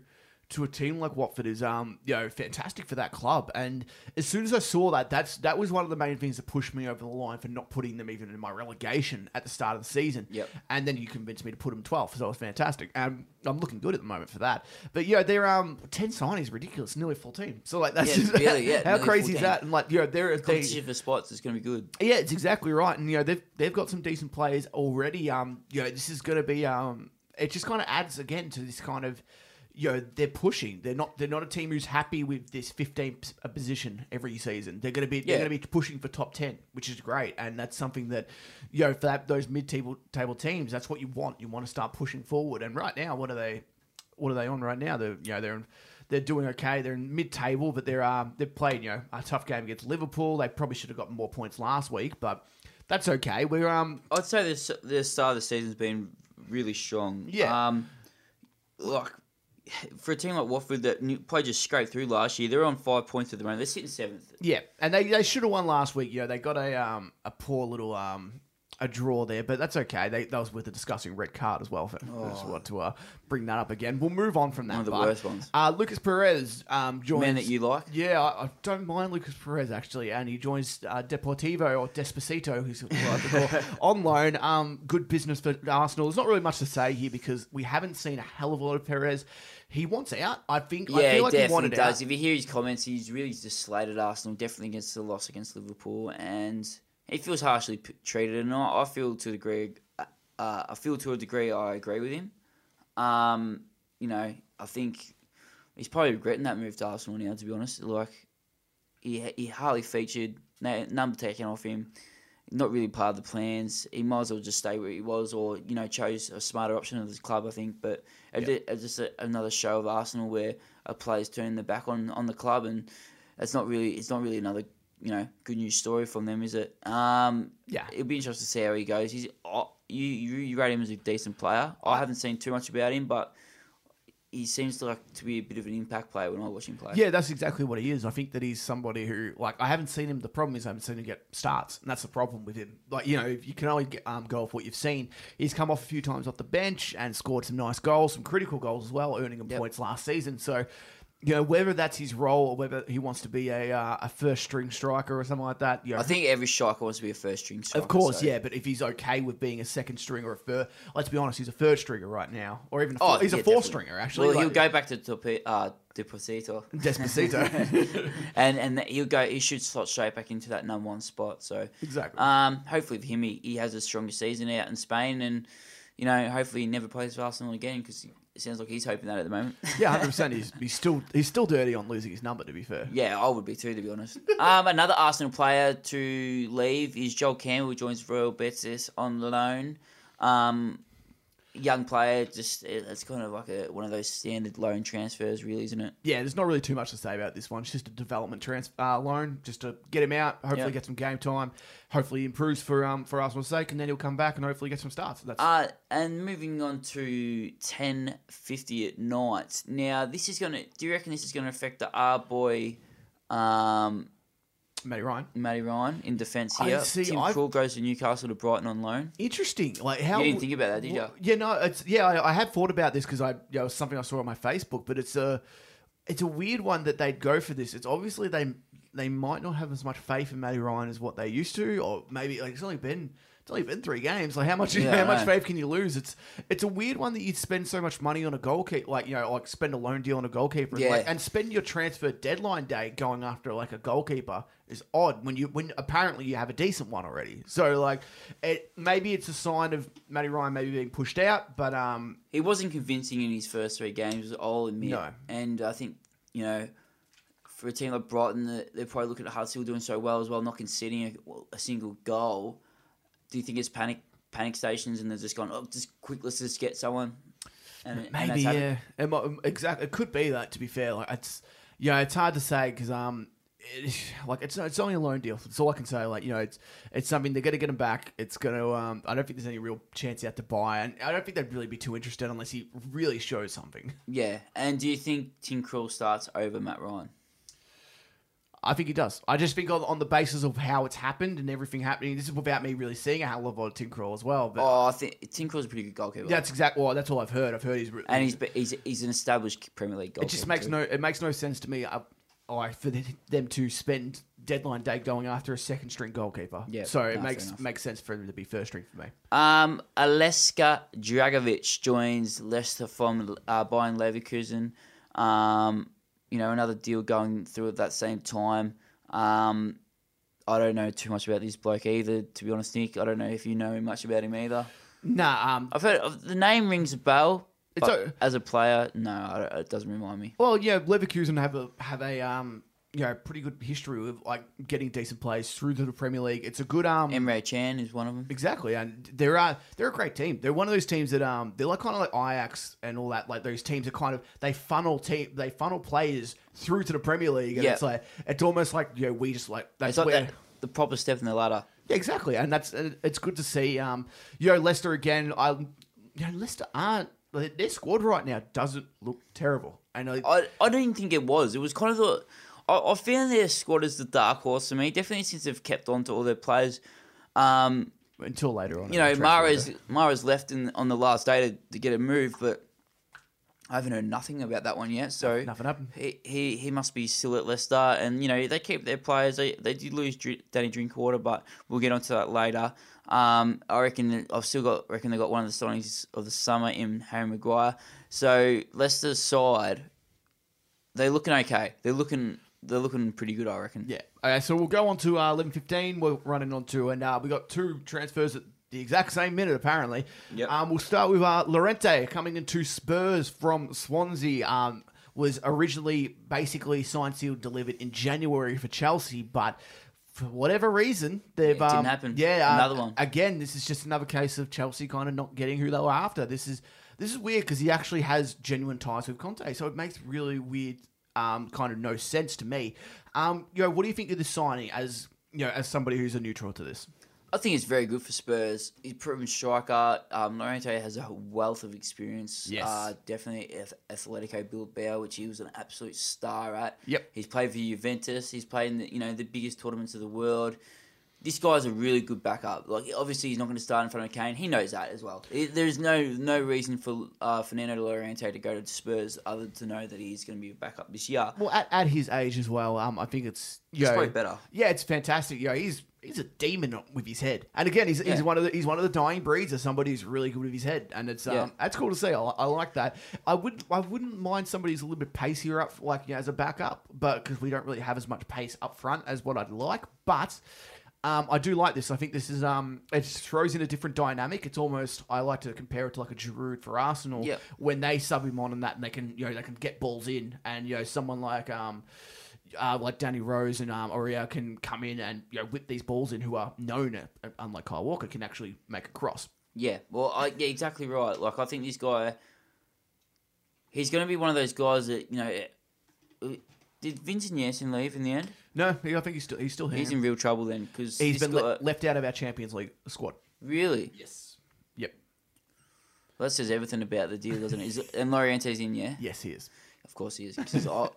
to a team like Watford is um, you know, fantastic for that club. And as soon as I saw that, that's that was one of the main things that pushed me over the line for not putting them even in my relegation at the start of the season. Yep. And then you convinced me to put them 12th, so that was fantastic. Um, I'm looking good at the moment for that. But yeah, they're um, 10 signings, ridiculous, nearly full team. So like that's Yeah, just really, yeah, how crazy is that? And like you know, they're they, for spots is going to be good. yeah, it's exactly right, and you know they've they've got some decent players already. Um, you know this is going to be um, it just kind of adds again to this kind of, you know, they're pushing. They're not they're not a team who's happy with this 15th position every season. They're going to be they're Yeah. going to be pushing for top 10, which is great, and that's something that, you know, for that, those mid table table teams, that's what you want. You want to start pushing forward, and right now, what are they? What are they on right now? They're you know they're in, they're doing okay. They're in mid table, but they're um they've played you know a tough game against Liverpool. They probably should have gotten more points last week, but that's okay. We're um I'd say this the start of the season's been really strong. Yeah. Um, like for a team like Watford that probably just scraped through last year, they're on five points at the moment. They're sitting seventh. yeah, and they, they should have won last week. You know they got a um a poor little um a draw there, but that's okay. They, that was with a disgusting red card as well. Oh. I just want to uh, bring that up again. We'll move on from that. One of the but, worst ones. Uh, Lucas Perez um, joins. Man that you like? Yeah, I, I don't mind Lucas Perez actually, and he joins uh, Deportivo or Despacito, who's on loan. Um, good business for Arsenal. There's not really much to say here because we haven't seen a hell of a lot of Perez. He wants out. I think. Yeah, I feel like he definitely wanted does. out. If you hear his comments, he's really just slated Arsenal, definitely against the loss against Liverpool, and he feels harshly p- treated. And I, I feel to a degree, uh, I feel to a degree, I agree with him. Um, you know, I think he's probably regretting that move to Arsenal now. To be honest, like he he hardly featured, no, number taken off him. Not really part of the plans. He might as well just stay where he was, or you know, chose a smarter option of the club. I think, but it did- it's just a, another show of Arsenal where a player's turning their back on, on the club, and it's not really it's not really another you know good news story from them, is it? Um, Yeah. it'll be interesting to see how he goes. He's oh, you, you you rate him as a decent player. I haven't seen too much about him, but he seems to like to be a bit of an impact player when I watch him play. Yeah, that's exactly what he is. I think that he's somebody who, like, I haven't seen him. The problem is I haven't seen him get starts, and that's the problem with him. Like, you know, you can only get, um, go off what you've seen. He's come off a few times off the bench and scored some nice goals, some critical goals as well, earning him Yep. points last season. So, you know, whether that's his role or whether he wants to be a uh, a first string striker or something like that, you know, I think every striker wants to be a first string striker. of course, so- yeah. But if he's okay with being a second string or a third, let's be honest, he's a third stringer right now, or even a Oh, four, he's yeah, a fourth definitely. stringer actually. Well, he'll go back to Tope, uh, Deposito. Despacito. and and he'll go. He should slot straight back into that number one spot. So Exactly. Um, hopefully for him, he, he has a stronger season out in Spain, and you know, hopefully he never plays for Arsenal again because it sounds like he's hoping that at the moment. Yeah, hundred percent. He's he's still he's still dirty on losing his number. To be fair. Yeah, I would be too, to be honest. Um, another Arsenal player to leave is Joel Campbell, who joins Royal Betis on loan. Um, young player, just it's kind of like a, one of those standard loan transfers, really, isn't it? Yeah, there's not really too much to say about this one. It's just a development transfer uh, loan, just to get him out. Hopefully, Yeah. get some game time. Hopefully, improves for um for Arsenal's sake, and then he'll come back and hopefully get some starts. That's Uh, and moving on to ten fifty at night. Now, this is gonna. Do you reckon this is gonna affect the R boy, um, Matty Ryan. Matty Ryan in defence I here? see, Tim I've- Krul goes to Newcastle to Brighton on loan. Interesting. Like how You didn't think about that, did you? Yeah, no, it's yeah. I, I had thought about this because I, you know, it was something I saw on my Facebook, but it's a, it's a weird one that they'd go for this. It's obviously they they might not have as much faith in Matty Ryan as what they used to, or maybe like it's only been it's only been three games. Like how much Yeah, how much faith can you lose? It's it's a weird one that you spend so much money on a goalkeeper, like you know, like spend a loan deal on a goalkeeper, and, like, and spend your transfer deadline day going after like a goalkeeper is odd when you when apparently you have a decent one already. So like, it maybe it's a sign of Matty Ryan maybe being pushed out, but um, He wasn't convincing in his first three games, I'll admit. No. And I think, you know, for a team like Brighton, they're- probably looking at Hull doing so well as well, not conceding a, a single goal. Do you think it's panic panic stations and they're just going, oh, just quick, let's just get someone? And, and maybe happened? yeah, it might, exactly. It could be that. To be fair, like it's yeah, it's hard to say because um. It, like it's it's only a loan deal. That's all I can say. Like you know, it's it's something they're gonna get him back. It's gonna. Um, I don't think there's any real chance he out to buy, and I don't think they'd really be too interested unless he really shows something. Yeah. And do you think Tim Krul starts over Matt Ryan? I think he does. I just think on, on the basis of how it's happened and everything happening. This is without me really seeing a hell of a lot of Tim as well. But Oh, I think Tim Krul's a pretty good goalkeeper. that's exactly well. That's all I've heard. I've heard he's and he's, he's he's an established Premier League goalkeeper. It just makes too. no. It makes no sense to me. Uh, like for them to spend deadline day going after a second string goalkeeper. Yeah, So it no, makes makes sense for them to be first string for me. Um, Aleska Dragovic joins Leicester from uh, Bayern Leverkusen. Um, you know, another deal going through at that same time. Um, I don't know too much about this bloke either, to be honest, Nick. I don't know if you know much about him either. Nah. Um. I've heard of, the name rings a bell, It's but a- as a player, no, it doesn't remind me. Well, yeah. Leverkusen have a have a um. You know, pretty good history of like getting decent players through to the Premier League. It's a good um. Emre Can is one of them. Exactly, and they're uh, they're a great team. They're one of those teams that um they're like kind of like Ajax and all that. Like those teams that kind of they funnel team they funnel players through to the Premier League, and Yeah. it's like it's almost like you know we just like that's It's like where that, the proper step in the ladder. yeah, exactly, and that's it's good to see. Um, you know Leicester again. I you know Leicester aren't their squad right now doesn't look terrible. I know I, I don't even think it was. It was kind of the. I, I found their squad as the dark horse to me. Definitely since they've kept on to all their players. Um, until later on. You know, Mahrez Mahrez left in, on the last day to, to get a move, but I haven't heard nothing about that one yet. So nothing happened. He, he he must be still at Leicester, and you know they keep their players. They they did lose Danny Drinkwater, but we'll get onto that later. Um, I reckon I've still got reckon they got one of the signings of the summer in Harry Maguire. So Leicester's side, they're looking okay. They're looking they're looking pretty good, I reckon. Yeah. Okay, so we'll go on to uh, eleven fifteen. We're running on to, and uh, we got two transfers at the exact same minute, apparently. Yep. Um, we'll start with uh, Llorente coming into Spurs from Swansea. Um, was originally basically signed, sealed, delivered in January for Chelsea, but for whatever reason, they've Yeah, it didn't um, happen. Yeah, uh, Another one. Again, this is just another case of Chelsea kind of not getting who they were after. This is this is weird because he actually has genuine ties with Conte, so it makes really weird, um, kind of no sense to me. Um, you know, what do you think of the signing as you know as somebody who's a neutral to this? I think it's very good for Spurs. He's proven striker. Um, Llorente has a wealth of experience. Yes. Uh, definitely Atletico Bilbao, which he was an absolute star at. Yep. He's played for Juventus. He's played in the, you know the biggest tournaments of the world. This guy's a really good backup. Like obviously he's not going to start in front of Kane. He knows that as well. It- there's no no reason for uh, Fernando Llorente to go to Spurs other than to know that he's going to be a backup this year. Well, at, at his age as well, um, I think it's you It's probably better. Yeah, it's fantastic. Know, he's he's a demon with his head, and again, he's, he's one of the he's one of the dying breeds of somebody who's really good with his head, and it's um Yeah. that's cool to see. I, I like that. I would I wouldn't mind somebody who's a little bit pacier up like you know, as a backup, but because we don't really have as much pace up front as what I'd like, but. Um, I do like this. I think this is um, it throws in a different dynamic. It's almost I like to compare it to like a Giroud for Arsenal Yep. when they sub him on and that, and they can you know they can get balls in, and you know someone like um, uh, like Danny Rose and um, Aurier can come in and you know whip these balls in, who are known, uh, unlike Kyle Walker, can actually make a cross. Yeah, well, I, yeah, exactly right. Like, I think this guy, he's going to be one of those guys that you know. Did Vincent Janssen leave in the end? No, he- I think he's still he's still here. He's in real trouble then because he's he's been got, le- left out of our Champions League squad. really. Yes. Yep. Well, that says everything about the deal, doesn't it? Is, and Llorente's in, yeah. Yes, he is. Of course he is. 'cause I-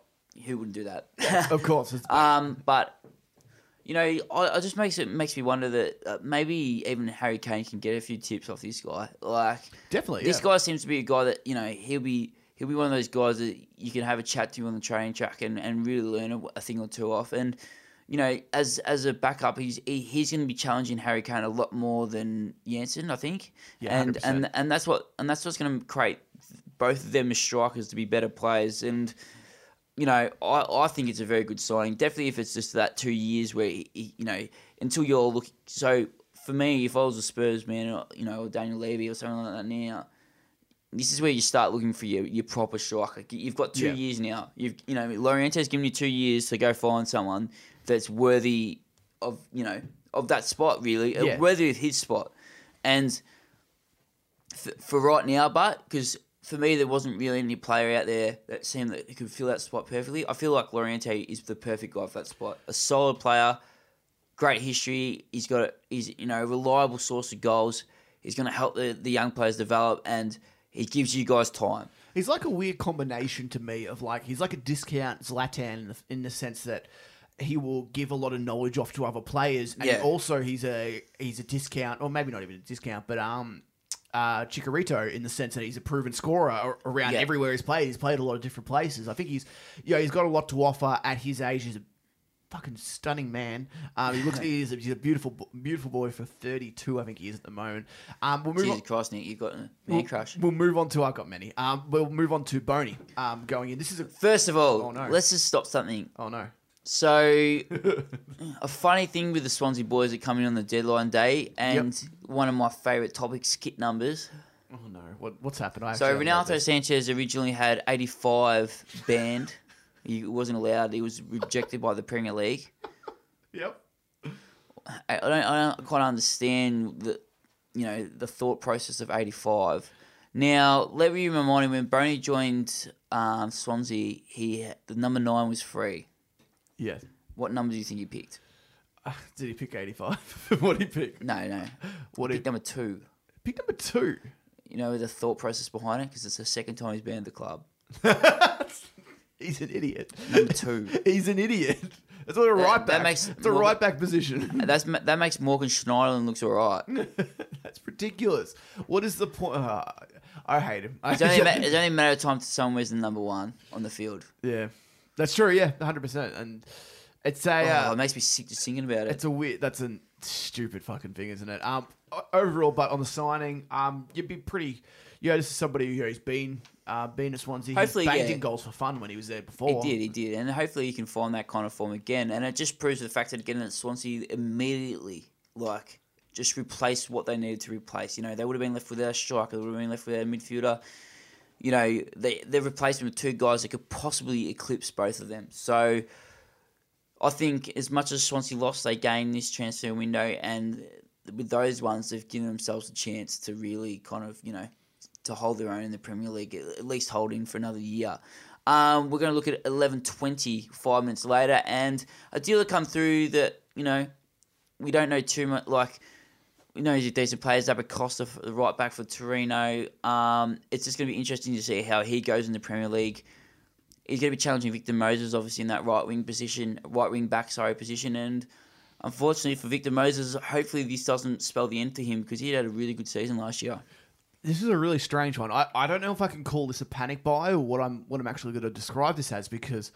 who wouldn't do that? Of course. It's, Um, but you know, I, I just makes it makes me wonder that uh, maybe even Harry Kane can get a few tips off this guy. Like definitely. this yeah. guy seems to be a guy that you know he'll be he'll be one of those guys that you can have a chat to on the training track and, and really learn a, a thing or two off. And you know, as as a backup, he's he, he's going to be challenging Harry Kane a lot more than Janssen, I think. Yeah, and 100%. and and that's what and that's what's going to create both of them as strikers to be better players and you know, I, I think it's a very good signing. Definitely, if it's just that two years where he, he- you know until you're looking. So for me, if I was a Spurs man, or, you know, or Daniel Levy or something like that now, this is where you start looking for your, your proper striker. You've got two Yeah. years now. You've you know, Llorente's given you two years to go find someone that's worthy of you know of that spot really, uh, Yeah. worthy of his spot, and for, for right now, but because for me there wasn't really any player out there that seemed that could fill that spot perfectly. I feel like Loriente is the perfect guy for that spot. A solid player, great history. He's got a, he's you know a reliable source of goals. He's going to help the, the young players develop, and he gives you guys time. He's like a weird combination to me of like he's like a discount Zlatan in the, in the sense that he will give a lot of knowledge off to other players, and Yeah. also he's a he's a discount, or maybe not even a discount, but um. Uh, Chicharito, in the sense that he's a proven scorer around Yeah. everywhere he's played. He's played a lot of different places. I think he's, you know, he's got a lot to offer at his age. He's a fucking stunning man. Um, he looks, he's a, he's a beautiful, beautiful boy for 32. I think he is at the moment. Um, we'll move Jesus on. Christ, Nick, you got a man We'll, crush. we'll move on to. I've got many. Um, we'll move on to Bony. Um, going in. This is a. First of all, Oh, no. let's just stop something. Oh no. So, a funny thing with the Swansea boys that come in on the deadline day, and one of my favourite topics, kit numbers. Oh no. What, what's happened? I So Ronaldo. Sanches originally had 85 banned. He wasn't allowed. He was rejected by the Premier League. Yep. I don't, I don't quite understand the, you know, the thought process of 85. Now, let me remind you, when Bony joined um, Swansea, he the number nine was free. Yeah. What number do you think he picked? Uh, did he pick 85? what did he pick? No, no. What He picked number two. pick number two? You know the thought process behind it because it's the second time he's been at the club. He's an idiot. Number two. He's an idiot. That's what a right back. that makes it's a Morgan- right back position. That's that makes Morgan Schneiderlin looks alright. That's ridiculous. What is the point? Uh, I hate him. It's only, a ma- it's only a matter of time to someone where's the number one on the field. yeah, that's true. Yeah, hundred percent. And it's a. Oh, uh, it makes me sick just thinking about it. It's a weird. That's a stupid fucking thing, isn't it? Um, overall, but on the signing, um, you'd be pretty. Yeah, this is somebody who's been uh, been at Swansea. Hopefully, he banged yeah. in goals for fun when he was there before. He did, he did, and hopefully he can find that kind of form again. And it just proves the fact that again at Swansea immediately, like, just replaced what they needed to replace. You know, they would have been left with their striker, they would have been left with their midfielder. You know, they they replaced them with two guys that could possibly eclipse both of them. So, I think as much as Swansea lost, they gained this transfer window, and with those ones, they've given themselves a chance to really kind of, you know, to hold their own in the Premier League, at least holding for another year. Um, we're going to look at 11.20, five minutes later, and a deal that come through that, you know, we don't know too much, like, we know he's a decent player, Zappacosta, the right back for Torino. Um, it's just going to be interesting to see how he goes in the Premier League. He's going to be challenging Victor Moses, obviously, in that right wing position, right wing back, sorry, position, and unfortunately for Victor Moses, hopefully this doesn't spell the end to him because he had a really good season last year. This is a really strange one. I, I don't know if I can call this a panic buy or what I'm what I'm actually going to describe this as because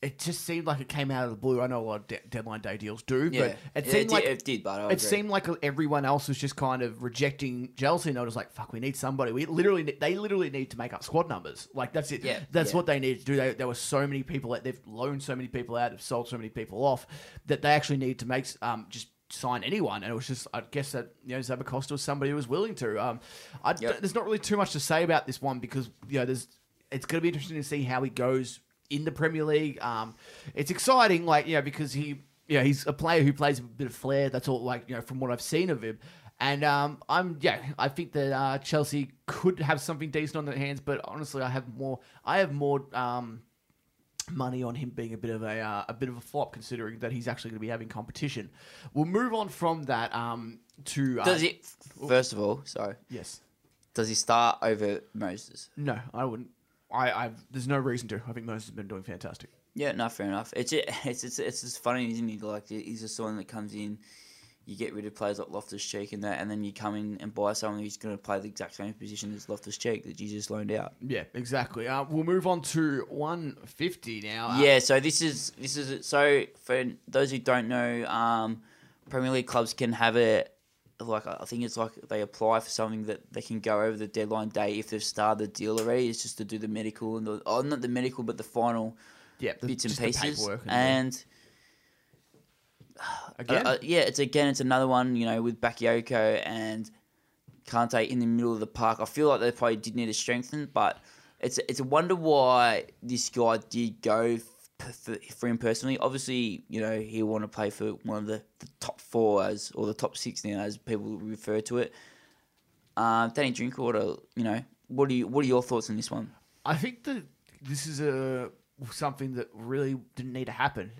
it just seemed like it came out of the blue. I know a lot of de- deadline day deals do, Yeah, but it Yeah, seemed did- like it did, but I it agree. seemed like everyone else was just kind of rejecting Chelsea, and I was like, "Fuck, we need somebody. We literally, ne- they literally need to make up squad numbers. Like that's it. Yeah, that's yeah. what they need to do. They, there were so many people that they've loaned so many people out, have sold so many people off that they actually need to make um just sign anyone. And it was just, I guess that you know Zappacosta was somebody who was willing to. Um, I, Yep. there's not really too much to say about this one because you know there's it's going to be interesting to see how he goes in the Premier League. Um, it's exciting, like you know, because he, yeah, he's a player who plays a bit of flair. That's all, like you know, from what I've seen of him. And um, I'm yeah, I think that uh, Chelsea could have something decent on their hands, but honestly, I have more. I have more um, money on him being a bit of a uh, a bit of a flop, considering that he's actually going to be having competition. We'll move on from that um, to uh, Does he? First of all, sorry. yes. Does he start over Moses? No, I wouldn't. I, I there's no reason to. I think Moses has been doing fantastic. Yeah, no, fair enough. It's it's it's it's just funny, isn't it? Like he's just someone that comes in, you get rid of players like Loftus Cheek and that, and then you come in and buy someone who's going to play the exact same position as Loftus Cheek that you just loaned out. Yeah, exactly. Uh, we'll move on to 150 now. Uh, Yeah, so this is this is so for those who don't know, um, Premier League clubs can have a like I think it's like they apply for something that they can go over the deadline day if they've started the deal already. It's just to do the medical and the oh not the medical but the final yeah, the- bits and pieces paperwork and. again, Uh, uh, yeah, it's again, it's another one, you know, with Bakayoko and Kante in the middle of the park. I feel like they probably did need to strengthen, but it's it's a wonder why this guy did go f- for, for him personally. Obviously, you know, he'll want to play for one of the, the top four as or the top six now, as people refer to it. Um, Danny Drinkwater, you know, what do you what are your thoughts on this one? I think that this is a something that really didn't need to happen.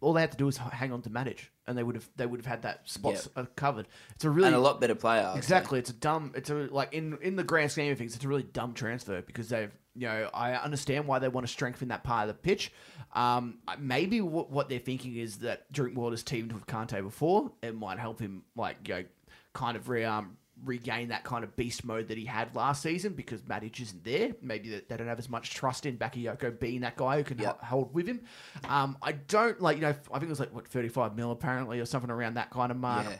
All they had to do was hang on to Matic, and they would have they would have had that spot s- uh, covered. It's a really and a lot better player. Exactly, it's a dumb. It's a like in in the grand scheme of things, it's a really dumb transfer because they've you know I understand why they want to strengthen that part of the pitch. Um, maybe what, what they're thinking is that Drinkwater's teamed with Kante before, it might help him like you know kind of re um regain that kind of beast mode that he had last season because Matic isn't there. Maybe they don't have as much trust in Bakayoko being that guy who can Yep. hold with him. Um, I don't like you know I think it was like what thirty five mil apparently or something around that kind of mark. Yeah.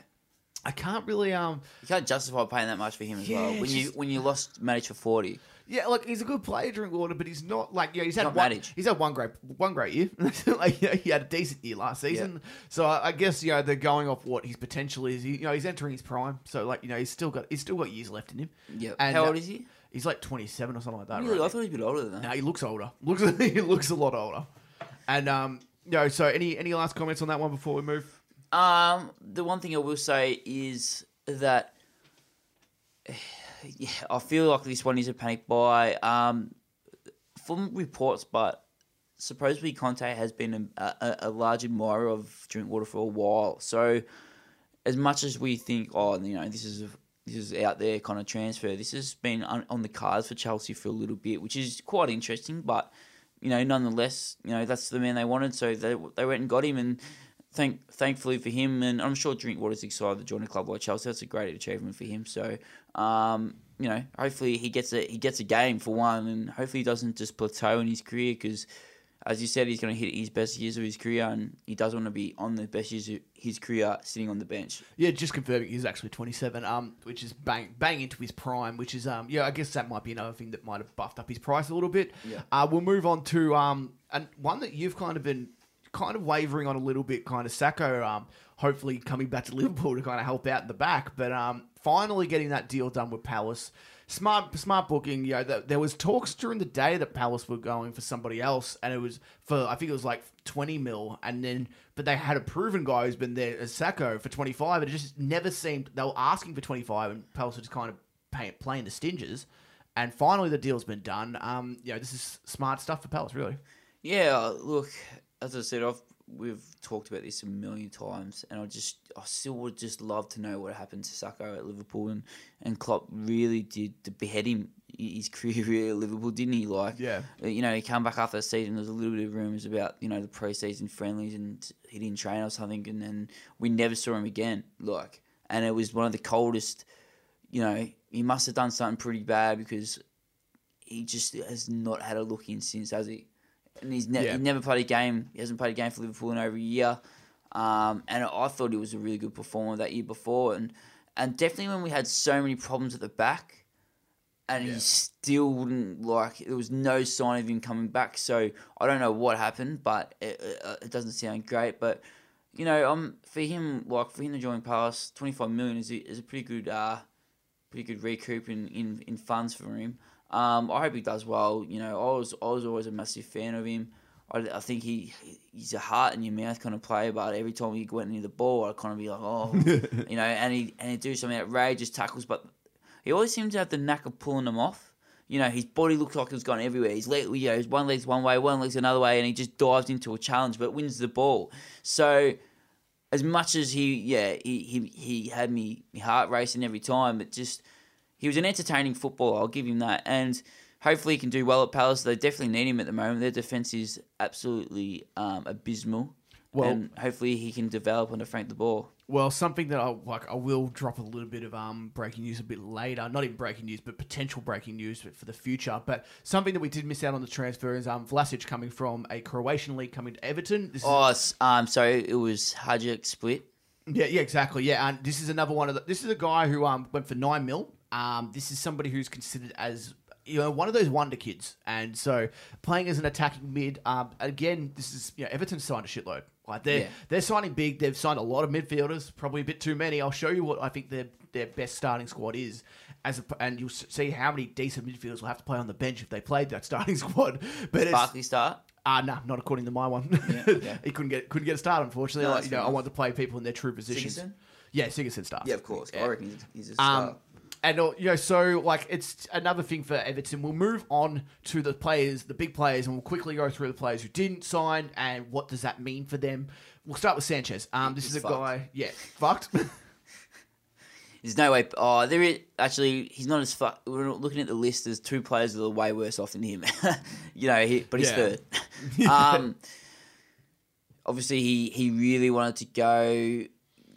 I can't really um You can't justify paying that much for him as well. Yeah, When it's you when you lost Matic for forty. Yeah, like he's a good player Drinkwater, but he's not like you know, he's had Not one, Matic. he's had one great one great year. like you know, he had a decent year last season. So I, I guess you know they're going off what his potential is. He, you know he's entering his prime, so like you know he's still got he's still got years left in him. Yeah. And, How uh, old is he? He's like twenty seven or something like that. Really? right? I thought he was a bit older than that. No, he looks older. Looks he looks a lot older. And um, you know, so any any last comments on that one before we move? Um, the one thing I will say is that yeah, I feel like this one is a panic buy. Um, from reports, but supposedly Conte has been a, a, a large admirer of Drinkwater for a while. So, as much as we think, oh, you know, this is a, this is out there kind of transfer, this has been on, on the cards for Chelsea for a little bit, which is quite interesting. But you know, nonetheless, you know, that's the man they wanted, so they they went and got him, and thank thankfully for him, and I'm sure Drinkwater's excited to join a club like Chelsea. That's a great achievement for him. So, um, you know, hopefully he gets a he gets a game for one, and hopefully he doesn't just plateau in his career because as you said, he's going to hit his best years of his career, and he does want to be on the best years of his career sitting on the bench. Yeah, just confirming he's actually 27, um, which is bang bang into his prime, which is um, yeah, I guess that might be another thing that might have buffed up his price a little bit. Yeah. Uh, we'll move on to um, and one that you've kind of been kind of wavering on a little bit, kind of Sakho, um, hopefully coming back to Liverpool to kind of help out in the back, but um, finally getting that deal done with Palace smart smart booking. You know, the, there was talks during the day that Palace were going for somebody else, and it was for I think it was like twenty mil, and then but they had a proven guy who's been there as Sakho for twenty five, and it just never seemed they were asking for twenty five, and Palace were just kind of pay, playing the stingers. And finally, the deal's been done. Um, you know, this is smart stuff for Palace, really. Yeah, look, as I said, I've we've talked about this a million times, and I just I still would just love to know what happened to Sakho at Liverpool, and and Klopp really did behead him his career at Liverpool, didn't he? Like, yeah, uh, you know, he came back after the season. There was a little bit of rumours about you know the preseason friendlies and he didn't train or something, and then we never saw him again. Like, and it was one of the coldest. You know, he must have done something pretty bad because he just has not had a look in since, has he? And he's, ne- yeah. never played a game. He hasn't played a game for Liverpool in over a year. Um, and I thought he was a really good performer that year before, and and definitely when we had so many problems at the back, and yeah. he still wouldn't like. There was no sign of him coming back. So I don't know what happened, but it, it, it doesn't sound great. But you know, um, for him, like for him to join Palace, twenty five million is a, is a pretty good, uh, pretty good recoup in, in, in funds for him. Um, I hope he does well. You know, I was I was always a massive fan of him. I, I think he he's a heart in your mouth kind of player, but every time he went near the ball, I'd kind of be like, oh, you know, and he and he do some outrageous tackles, but he always seems to have the knack of pulling them off. You know, his body looks like it's gone everywhere. He's leg, you know, his one leg's one way, one leg's another way, and he just dives into a challenge, but wins the ball. So, as much as he, yeah, he he, he had me heart racing every time, but just he was an entertaining footballer. I'll give him that, and hopefully he can do well at Palace. They definitely need him at the moment. Their defense is absolutely um, abysmal. Well, and hopefully he can develop under Frank de Boer. Well, something that I like, I will drop a little bit of um, breaking news a bit later. Not even breaking news, but potential breaking news for the future. But something that we did miss out on the transfer is um, Vlasic coming from a Croatian league coming to Everton. This oh, is... um, so it was Hajduk split. Yeah, yeah, exactly. Yeah, and this is another one of the. This is a guy who um went for nine mil um, this is somebody who's considered as you know one of those wonder kids, and so playing as an attacking mid. Um, again, this is you know Everton signed a shitload. Like they're yeah. they're signing big. They've signed a lot of midfielders, probably a bit too many. I'll show you what I think their their best starting squad is, as a, and you'll see how many decent midfielders will have to play on the bench if they played that starting squad. But Barkley start. Ah, uh, no, nah, not according to my one. Yeah, okay. he couldn't get couldn't get a start, unfortunately. No, like, you know, I want to play people in their true positions. Sigurdsson? Yeah, Sigurdsson starts. Yeah, of course. Yeah. I reckon he's, a star. Um, and uh, you know, so like it's another thing for Everton. We'll move on to the players, the big players, and we'll quickly go through the players who didn't sign and what does that mean for them. We'll start with Sanchez. Um, this He's is a fucked. guy, yeah, fucked. There's no way. Oh, there is actually. He's not as fuck. We're looking at the list. There's two players that are way worse off than him. you know, he, but he's yeah. third. um, obviously, he he really wanted to go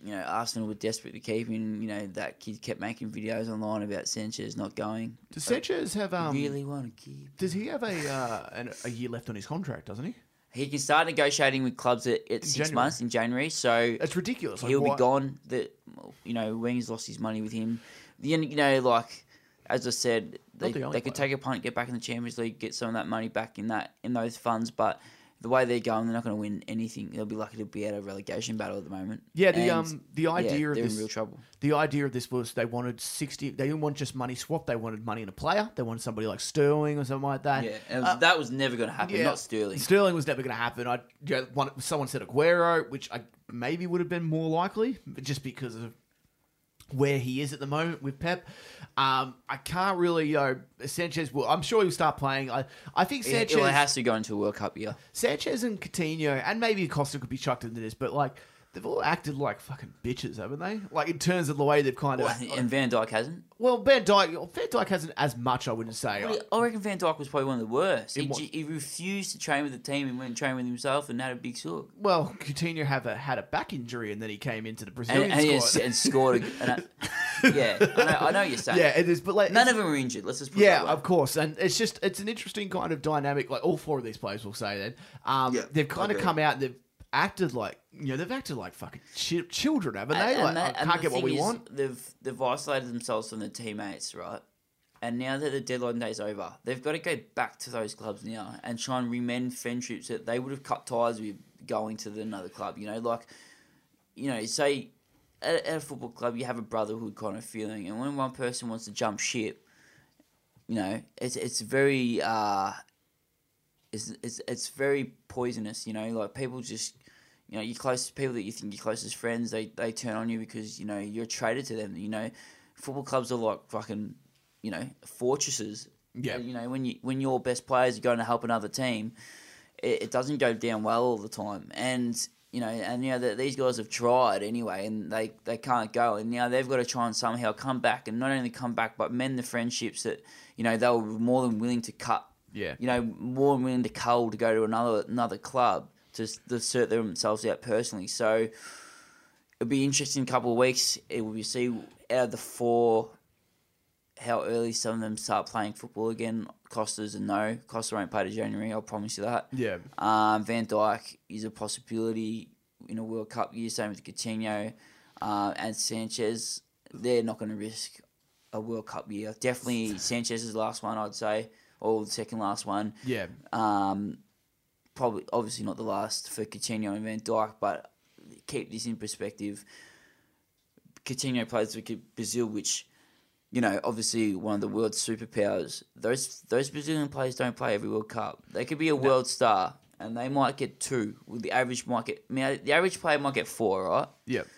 you know, Arsenal were desperate to keep him. You know, that kid kept making videos online about Sanchez not going. Does Sanchez have um? Really want to keep? Does he have a uh, an, a year left on his contract? Doesn't he? He can start negotiating with clubs at, at six January. months in January. So it's ridiculous. He'll like, be gone. That you know, Wenger's lost his money with him. The you know, like as I said, they, the they could take a punt, get back in the Champions League, get some of that money back in that in those funds, but the way they're going, they're not going to win anything. They'll be lucky to be out of relegation battle at the moment. Yeah, the and, um the idea yeah, of this, in real trouble. The idea of this was they wanted sixty. They didn't want just money swap. They wanted money in a player. They wanted somebody like Sterling or something like that. Yeah, and uh, that was never going to happen. Yeah, not Sterling. Sterling was never going to happen. I you know, one, someone said Aguero, which I maybe would have been more likely, just because of where he is at the moment with Pep. Um, I can't really, you know, Sanchez. Will, I'm sure he'll start playing. I, I think Sanchez it, it has to go into a World Cup year. Sanchez and Coutinho, and maybe Costa could be chucked into this, but like they've all acted like fucking bitches, haven't they? Like in terms of the way they've kind of. Well, and Van Dijk hasn't. Well, Van Dijk, Van Dijk hasn't as much, I wouldn't say. Well, I reckon Van Dijk was probably one of the worst. He, he, refused to train with the team and went and trained with himself and had a big sook. Well, Coutinho have a, had a back injury and then he came into the Brazilian and, and squad and scored. A, and a, yeah, I know, I know what you're saying. Yeah, it is, but like none of them are injured. Let's just yeah, of course, and it's just it's an interesting kind of dynamic. Like all four of these players will say that um, yeah, they've kind okay. of come out. They've acted like you know they've acted like fucking ch- children, haven't they? And, like, and can't get what we want. They've they've isolated themselves from their teammates, right? And now that the deadline day's over, they've got to go back to those clubs now and try and remend friendships that they would have cut ties with going to another club. You know, like you know, say at, at a football club you have a brotherhood kind of feeling, and when one person wants to jump ship, you know, it's it's very uh, it's it's it's very poisonous. You know, like people just you know, your close people that you think your closest friends, they, they turn on you because, you know, you're traded to them. You know, football clubs are like fucking, you know, fortresses. Yeah. You know, when you when your best players are going to help another team, it, it doesn't go down well all the time. And you know, and you know that these guys have tried anyway, and they, they can't go, and now they've got to try and somehow come back, and not only come back, but mend the friendships that you know they were more than willing to cut. Yeah. You know, more than willing to cull to go to another another club to, to sort themselves out personally. So it'll be interesting couple of weeks. It will be see out of the four how early some of them start playing football again. Costa's a no. Costa won't play to January. I'll promise you that. Yeah. Um, Van Dijk is a possibility in a World Cup year. Same with Coutinho uh, and Sanchez. They're not going to risk a World Cup year. Definitely Sanchez's last one, I'd say, or the second last one. Yeah. Um, probably obviously not the last for Coutinho and Van Dijk, but keep this in perspective. Coutinho plays for Brazil, which you know, obviously one of the world's superpowers. Those those Brazilian players don't play every World Cup. They could be a no. world star, and they might get two. Well, the average might get. I mean, the average player might get four, right? Yep.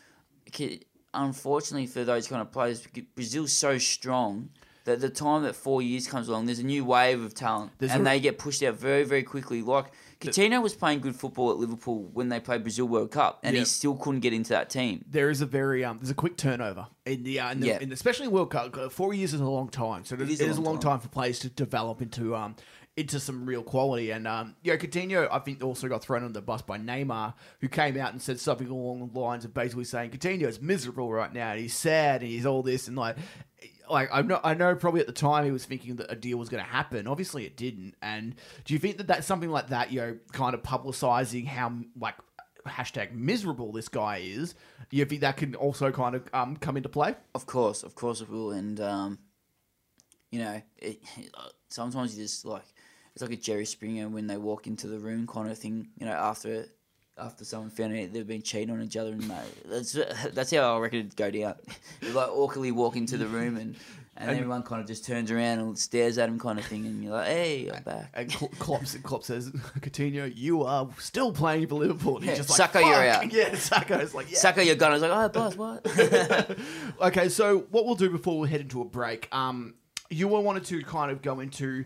Unfortunately for those kind of players, Brazil's so strong that the time that four years comes along, there's a new wave of talent, there's and a... they get pushed out very, very quickly. Like Coutinho was playing good football at Liverpool when they played Brazil World Cup, and yep. he still couldn't get into that team. There is a very um, there's a quick turnover in the, uh, in the in especially in World Cup. Four years is a long time, so it, is, it is a long, time. time. for players to develop into um into some real quality. And um, yeah, Coutinho, I think also got thrown on the bus by Neymar, who came out and said something along the lines of basically saying Coutinho is miserable right now, and he's sad, and he's all this, and like like I know, I know probably at the time he was thinking that a deal was going to happen. Obviously, it didn't. And do you think that that's something like that, you know, kind of publicizing how like hashtag miserable this guy is? Do you think that can also kind of um, come into play? Of course, of course it will. And um, you know, it, sometimes you just like it's like a Jerry Springer when they walk into the room kind of thing. You know, after after someone found out they've been cheating on each other, and that's that's how I reckon it'd go down. you like awkwardly walk into the room and. And, and, everyone kind of just turns around and stares at him, kind of thing, and you're like, "Hey, I'm back." And Klopp, Klopp says, "Coutinho, you are still playing for Liverpool." And yeah, just like, Sakho, you're out. Yeah, Sakho's like, yeah. Sakho, you're gone. I was like, "Oh, boss, what?" okay, so what we'll do before we head into a break, um, you wanted to kind of go into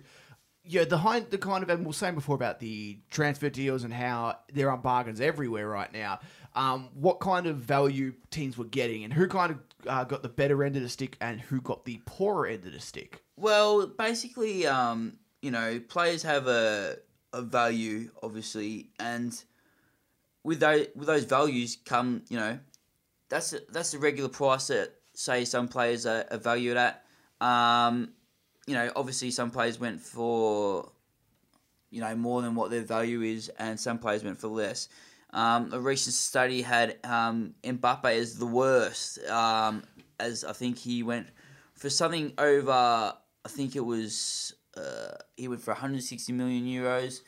yeah, the high, the kind of, and we were saying before about the transfer deals and how there are bargains everywhere right now. Um, what kind of value teams were getting, and who kind of uh, got the better end of the stick, and who got the poorer end of the stick? Well, basically, um, you know, players have a a value, obviously, and with those with those values come, you know, that's a, that's the regular price that say some players are, are valued at. Um, you know, obviously some players went for, you know, more than what their value is, and some players went for less. Um, a recent study had um, Mbappe as the worst, um, as I think he went for something over. I think it was uh, he went for 160 million euros.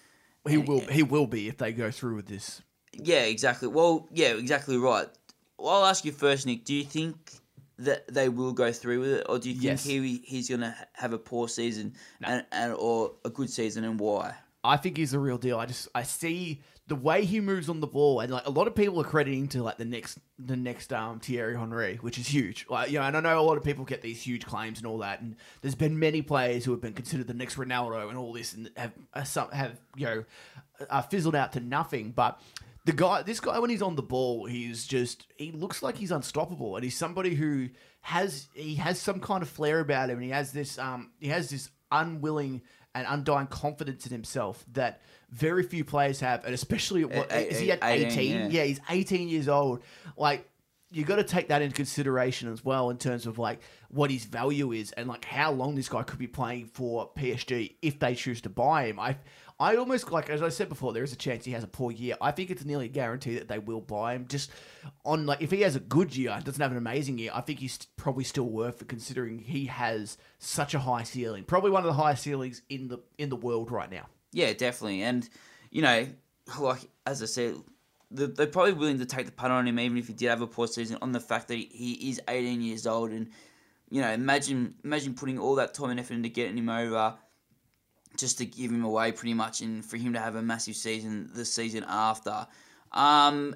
He and, will. He will be if they go through with this. Yeah, exactly. Well, yeah, exactly right. Well, I'll ask you first, Nick. Do you think that they will go through with it, or do you think yes. he he's going to have a poor season no. and, and or a good season, and why? I think he's the real deal. I just I see the way he moves on the ball, and like a lot of people are crediting to like the next the next um Thierry Henry, which is huge. Like you know, and I know a lot of people get these huge claims and all that, and there's been many players who have been considered the next Ronaldo and all this, and have some have you know uh, fizzled out to nothing. But the guy, this guy, when he's on the ball, he's just he looks like he's unstoppable, and he's somebody who has he has some kind of flair about him, and he has this um he has this unwilling and undying confidence in himself that very few players have, and especially what is he at 18? 18 yeah. yeah, he's 18 years old. Like you got to take that into consideration as well in terms of like what his value is and like how long this guy could be playing for PSG if they choose to buy him. I I almost like as I said before, there is a chance he has a poor year. I think it's nearly a guarantee that they will buy him. Just on like if he has a good year, doesn't have an amazing year, I think he's probably still worth it considering he has such a high ceiling. Probably one of the highest ceilings in the in the world right now. Yeah, definitely. And you know, like as I said, they're probably willing to take the punt on him, even if he did have a poor season, on the fact that he is 18 years old. And, you know, imagine imagine putting all that time and effort into getting him over just to give him away pretty much and for him to have a massive season the season after. Um,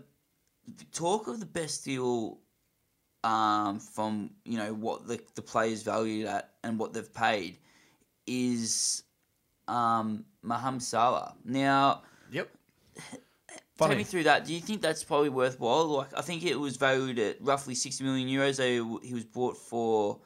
talk of the best deal um, from, you know, what the, the players valued at and what they've paid is um, Mohamed Salah. Now, yep Funny. Take me through that. Do you think that's probably worthwhile? Like, I think it was valued at roughly sixty million euros. So he was bought for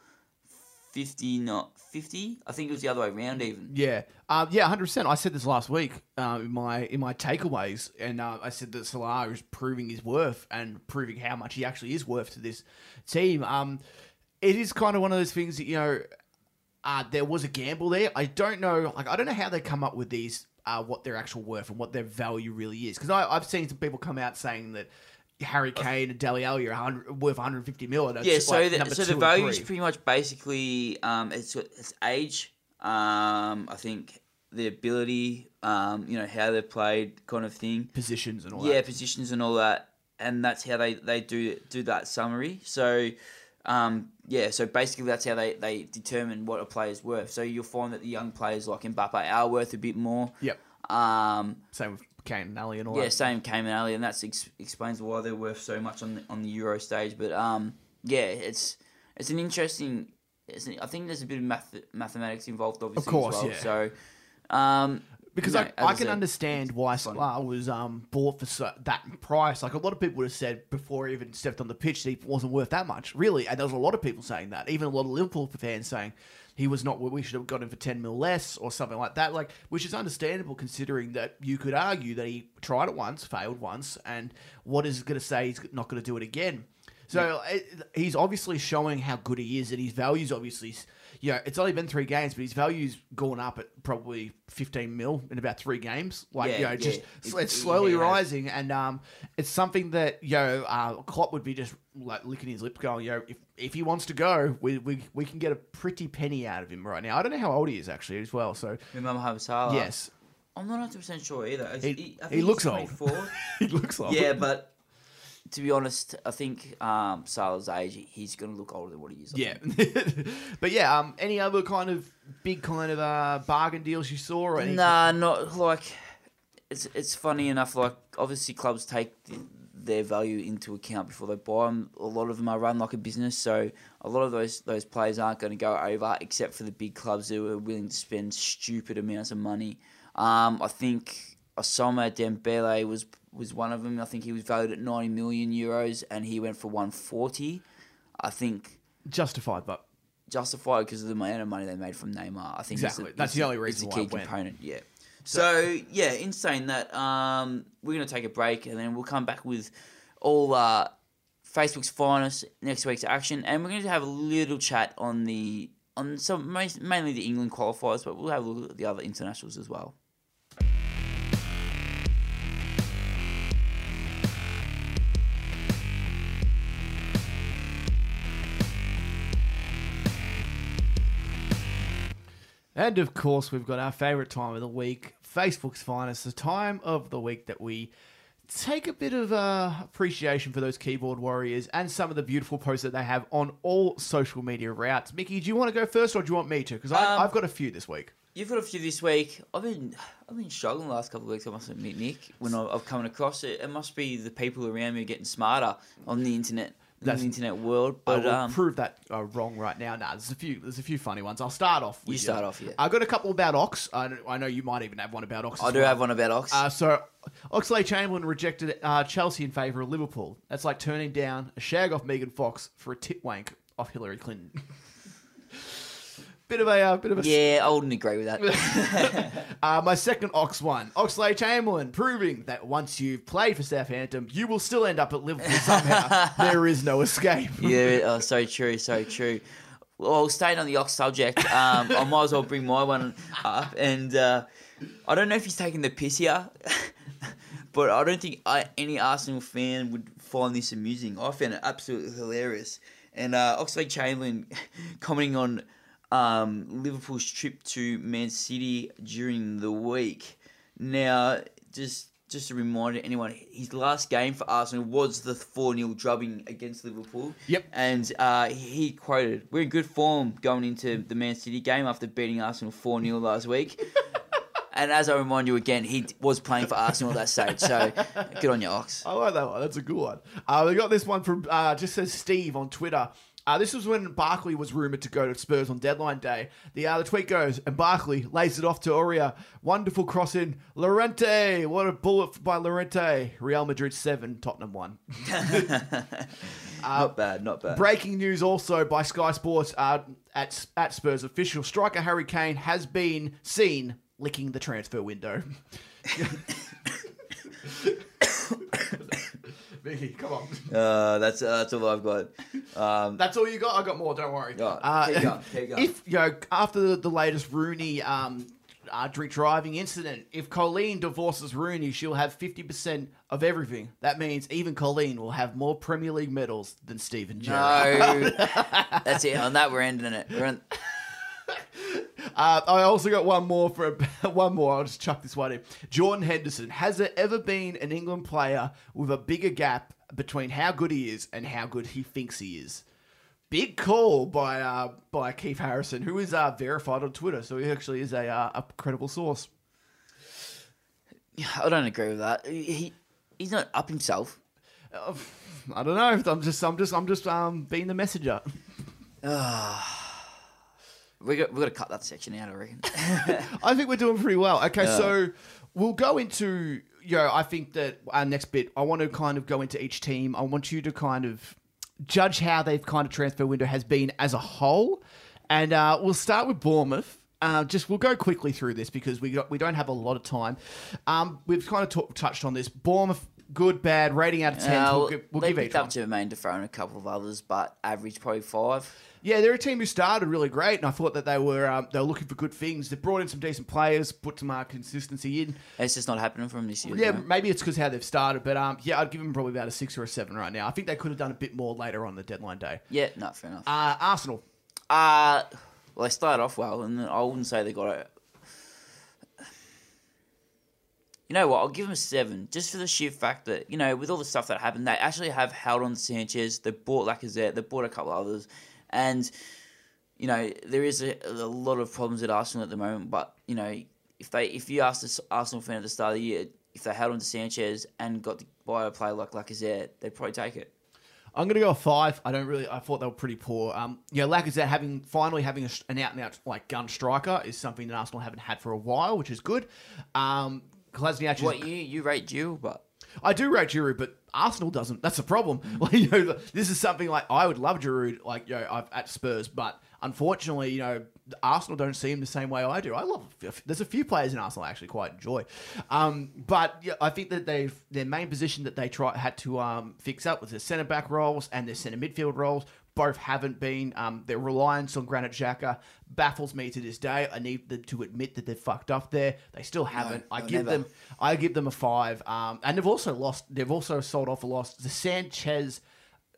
fifty, not fifty. I think it was the other way around, even. Yeah, um, yeah, hundred percent. I said this last week uh, in my in my takeaways, and uh, I said that Salah is proving his worth and proving how much he actually is worth to this team. Um, it is kind of one of those things that you know. Uh, there was a gamble there. I don't know, like I don't know how they come up with these uh, what their actual worth and what their value really is. Because I've seen some people come out saying that Harry Kane and Dele Alli are worth 150 mil. yeah, so like the, so the value is pretty much basically um, it's it's age. Um, I think the ability, um, you know, how they're played, kind of thing. Positions and all. Yeah, that. positions and all that, and that's how they, they do do that summary. So um, yeah, so basically that's how they, they determine what a player's worth. So you'll find that the young players like Mbappe are worth a bit more. Yep. Um, same with Kane and Alli and all yeah, that. same Kane and Alli, and that ex- explains why they're worth so much on the, on the Euro stage. But um, yeah, it's it's an interesting. It's an, I think there's a bit of math, mathematics involved, obviously. Of course, well. yeah. So um, because I, I, can understand why Salah was um, bought for so, that price. Like a lot of people would have said before he even stepped on the pitch, he wasn't worth that much, really. And there was a lot of people saying that. Even a lot of Liverpool fans saying he was not. What we should have got him for ten mil less or something like that. Like, which is understandable considering that you could argue that he tried it once, failed once, and what is going to say he's not going to do it again. So yeah. he's obviously showing how good he is, and his values obviously know, it's only been three games, but his value's gone up at probably 15 mil in about three games. Like, yeah, you know, just it's, it's slowly rising, and um, it's something that you know, uh, Klopp would be just like licking his lip going, you know, if if he wants to go, we, we we can get a pretty penny out of him right now. I don't know how old he is actually as well. So remember Salah? Yes. I'm not 100 percent sure either. He, he, he looks old. he looks old. Yeah, but to be honest, I think um, Salah's age, he's going to look older than what he is. I yeah, but yeah. Um, any other kind of big kind of uh, bargain deals you saw? Or anything? Nah, not like. It's it's funny enough. Like obviously, clubs take the, their value into account before they buy them. A lot of them are run like a business, so a lot of those those players aren't going to go over, except for the big clubs who are willing to spend stupid amounts of money. Um, I think Ousmane Dembele was was one of them. I think he was valued at 90 million euros and he went for 140. I think justified, but justified because of the amount of money they made from Neymar. I think exactly that's the only reason it's a key component. Yeah. So, so yeah, in saying that, um, we're gonna take a break and then we'll come back with all uh, Facebook's finest next week's action, and we're going to have a little chat on the on some mainly the England qualifiers, but we'll have a look at the other internationals as well. And of course, we've got our favourite time of the week, Facebook's finest, the time of the week that we take a bit of uh, appreciation for those keyboard warriors and some of the beautiful posts that they have on all social media routes. Mickey, do you want to go first, or do you want me to? Because um, I've got a few this week. You've got a few this week. I've been I've been struggling the last couple of weeks. I must admit, Nick, when I've come across it, it must be the people around me getting smarter on the internet. In the internet world. But I will um, prove that uh, wrong right now. Nah, there's a few. There's a few funny ones. I'll start off. With You start off, yeah. I've got a couple about Ox. I, know- I know you might even have one about Ox. I do well. have one about Ox. Uh, so, Oxlade Chamberlain rejected uh, Chelsea in favour of Liverpool. That's like turning down a shag off Megan Fox for a tit wank off Hillary Clinton. bit of a uh, bit of a. yeah, I wouldn't agree with that. Uh, my second Ox one, Oxlade Chamberlain, proving that once you've played for Southampton, you will still end up at Liverpool somehow. there is no escape. yeah, oh, so true, so true. Well, staying on the Ox subject, um, I might as well bring my one up. And uh, I don't know if he's taking the piss here, but I don't think I, any Arsenal fan would find this amusing. I found it absolutely hilarious. And uh, Oxlade Chamberlain commenting on um, Liverpool's trip to Man City during the week. Now, just just a reminder anyone, his last game for Arsenal was the 4 0 drubbing against Liverpool. Yep. And uh, he quoted, We're in good form going into the Man City game after beating Arsenal 4 0 last week. and as I remind you again, he was playing for Arsenal at that stage. So good on you, Ox. I like that one. That's a good one. Uh, we got this one from uh, just says Steve on Twitter. Uh, this was when Barkley was rumored to go to Spurs on deadline day. The uh, the tweet goes, and Barkley lays it off to Aurier. Wonderful cross in. Llorente, what a bullet by Llorente. Real Madrid seven, Tottenham one. not bad, not bad. Breaking news also by Sky Sports uh, at at Spurs official striker Harry Kane has been seen licking the transfer window. Vicky, come on. Uh, that's, uh, that's all I've got. Um, That's all you got. I got more. Don't worry. Yeah, Uh, keep going, keep going. If you know after the, the latest Rooney um, uh, drink driving incident, if Colleen divorces Rooney, she'll have fifty percent of everything. That means even Colleen will have more Premier League medals than Steven Gerrard. no. that's it. On that, we're ending it. We're in, Uh, I also got one more for one more. I'll just chuck this one in. Jordan Henderson. Has there ever been an England player with a bigger gap between how good he is and how good he thinks he is? Big call by uh, by Keith Harrison, who is uh, verified on Twitter, so he actually is a uh, a credible source. I don't agree with that. He, he's not up himself. Uh, I don't know. I'm just I'm just I'm just um being the messenger. We got, to cut that section out, I reckon. I think we're doing pretty well. Okay, so we'll go into you know, I think that our next bit, I want to kind of go into each team. I want you to kind of judge how they've kind of transfer window has been as a whole, and uh, we'll start with Bournemouth. Uh, just we'll go quickly through this because we got, we don't have a lot of time. Um, we've kind of t- touched on this. Bournemouth, good, bad, rating out of ten. Uh, we'll, gi- we'll they give picked each up one. Jermaine Defoe and a couple of others, but average probably five. Yeah, they're a team who started really great, and I thought that they were um, they were looking for good things. They brought in some decent players, put some uh, consistency in. It's just not happening for them this year. Yeah, though. maybe it's because how they've started, but um, yeah, I'd give them probably about a six or a seven right now. I think they could have done a bit more later on the deadline day. yeah, no, fair enough. Uh, Arsenal, Uh, well, they started off well, and I wouldn't say they got it. You know what? I'll give them a seven, just for the sheer fact that you know, with all the stuff that happened, they actually have held on to Sanchez. They bought Lacazette. They bought a couple others, and you know there is a, a lot of problems at Arsenal at the moment. But you know, if they if you asked this Arsenal fan at the start of the year if they held on to Sanchez and got to buy a player like Lacazette, they'd probably take it. I'm going to go a five. I don't really. I thought they were pretty poor. Um, yeah, Lacazette having finally having a, an out and out like gun striker is something that Arsenal haven't had for a while, which is good. Um, Kolasinac What you you rate Jill, but I do rate Giroud, but Arsenal doesn't. That's the problem. Like, you know, this is something like I would love Giroud, like you know, I've, at Spurs, but unfortunately, you know, Arsenal don't see him the same way I do. I love. There's a few players in Arsenal I actually quite enjoy, um, but yeah, I think that they their main position that they try had to um, fix up was their centre back roles and their centre midfield roles. Both haven't been. Um, their reliance on Granit Xhaka baffles me to this day. I need them to admit that they've fucked up there. They still haven't. I no, give never. them. I give them a five. Um, and they've also lost. They've also sold off a loss. The Sanchez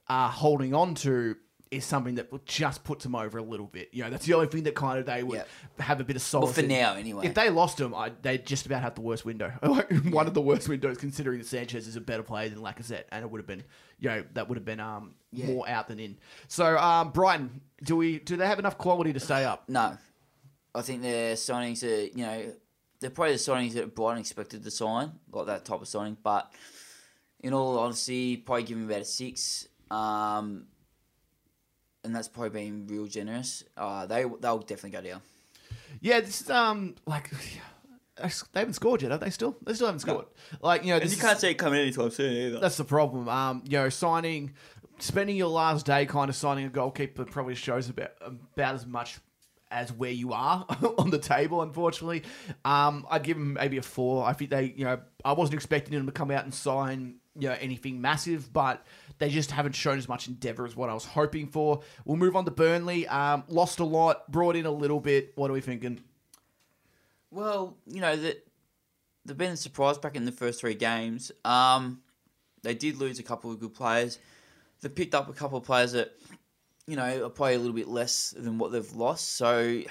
uh, holding on to is something that will just puts them over a little bit. You know, that's the only thing that kind of they would Yep. have a bit of solace. well, for in. now anyway. If they lost him, I, they'd just about have the worst window. One of the worst windows, considering that Sanchez is a better player than Lacazette, and it would have been, you know, that would have been um, Yeah. more out than in. So, um, Brighton, do we do they have enough quality to stay up? No, I think their signings are you know they're probably the signings that Brighton expected to sign, like that type of signing. But in all honesty, probably give them about a six. um, and that's probably being real generous. Uh, they they'll definitely go down. Yeah, this is um like they haven't scored yet, have they? Still, they still haven't scored. Like you know, And you can't see it coming anytime soon either. That's the problem. Um, you know, signing, spending your last day kind of signing a goalkeeper probably shows about about as much as where you are on the table. Unfortunately, um, I'd give them maybe a four. I think they, you know, I wasn't expecting them to come out and sign you know anything massive, but they just haven't shown as much endeavour as what I was hoping for. We'll move on to Burnley. Um, lost a lot, brought in a little bit. What are we thinking? Well, you know that they've been a surprise back in the first three games. Um, they did lose a couple of good players. They picked up a couple of players that you know are probably a little bit less than what they've lost. So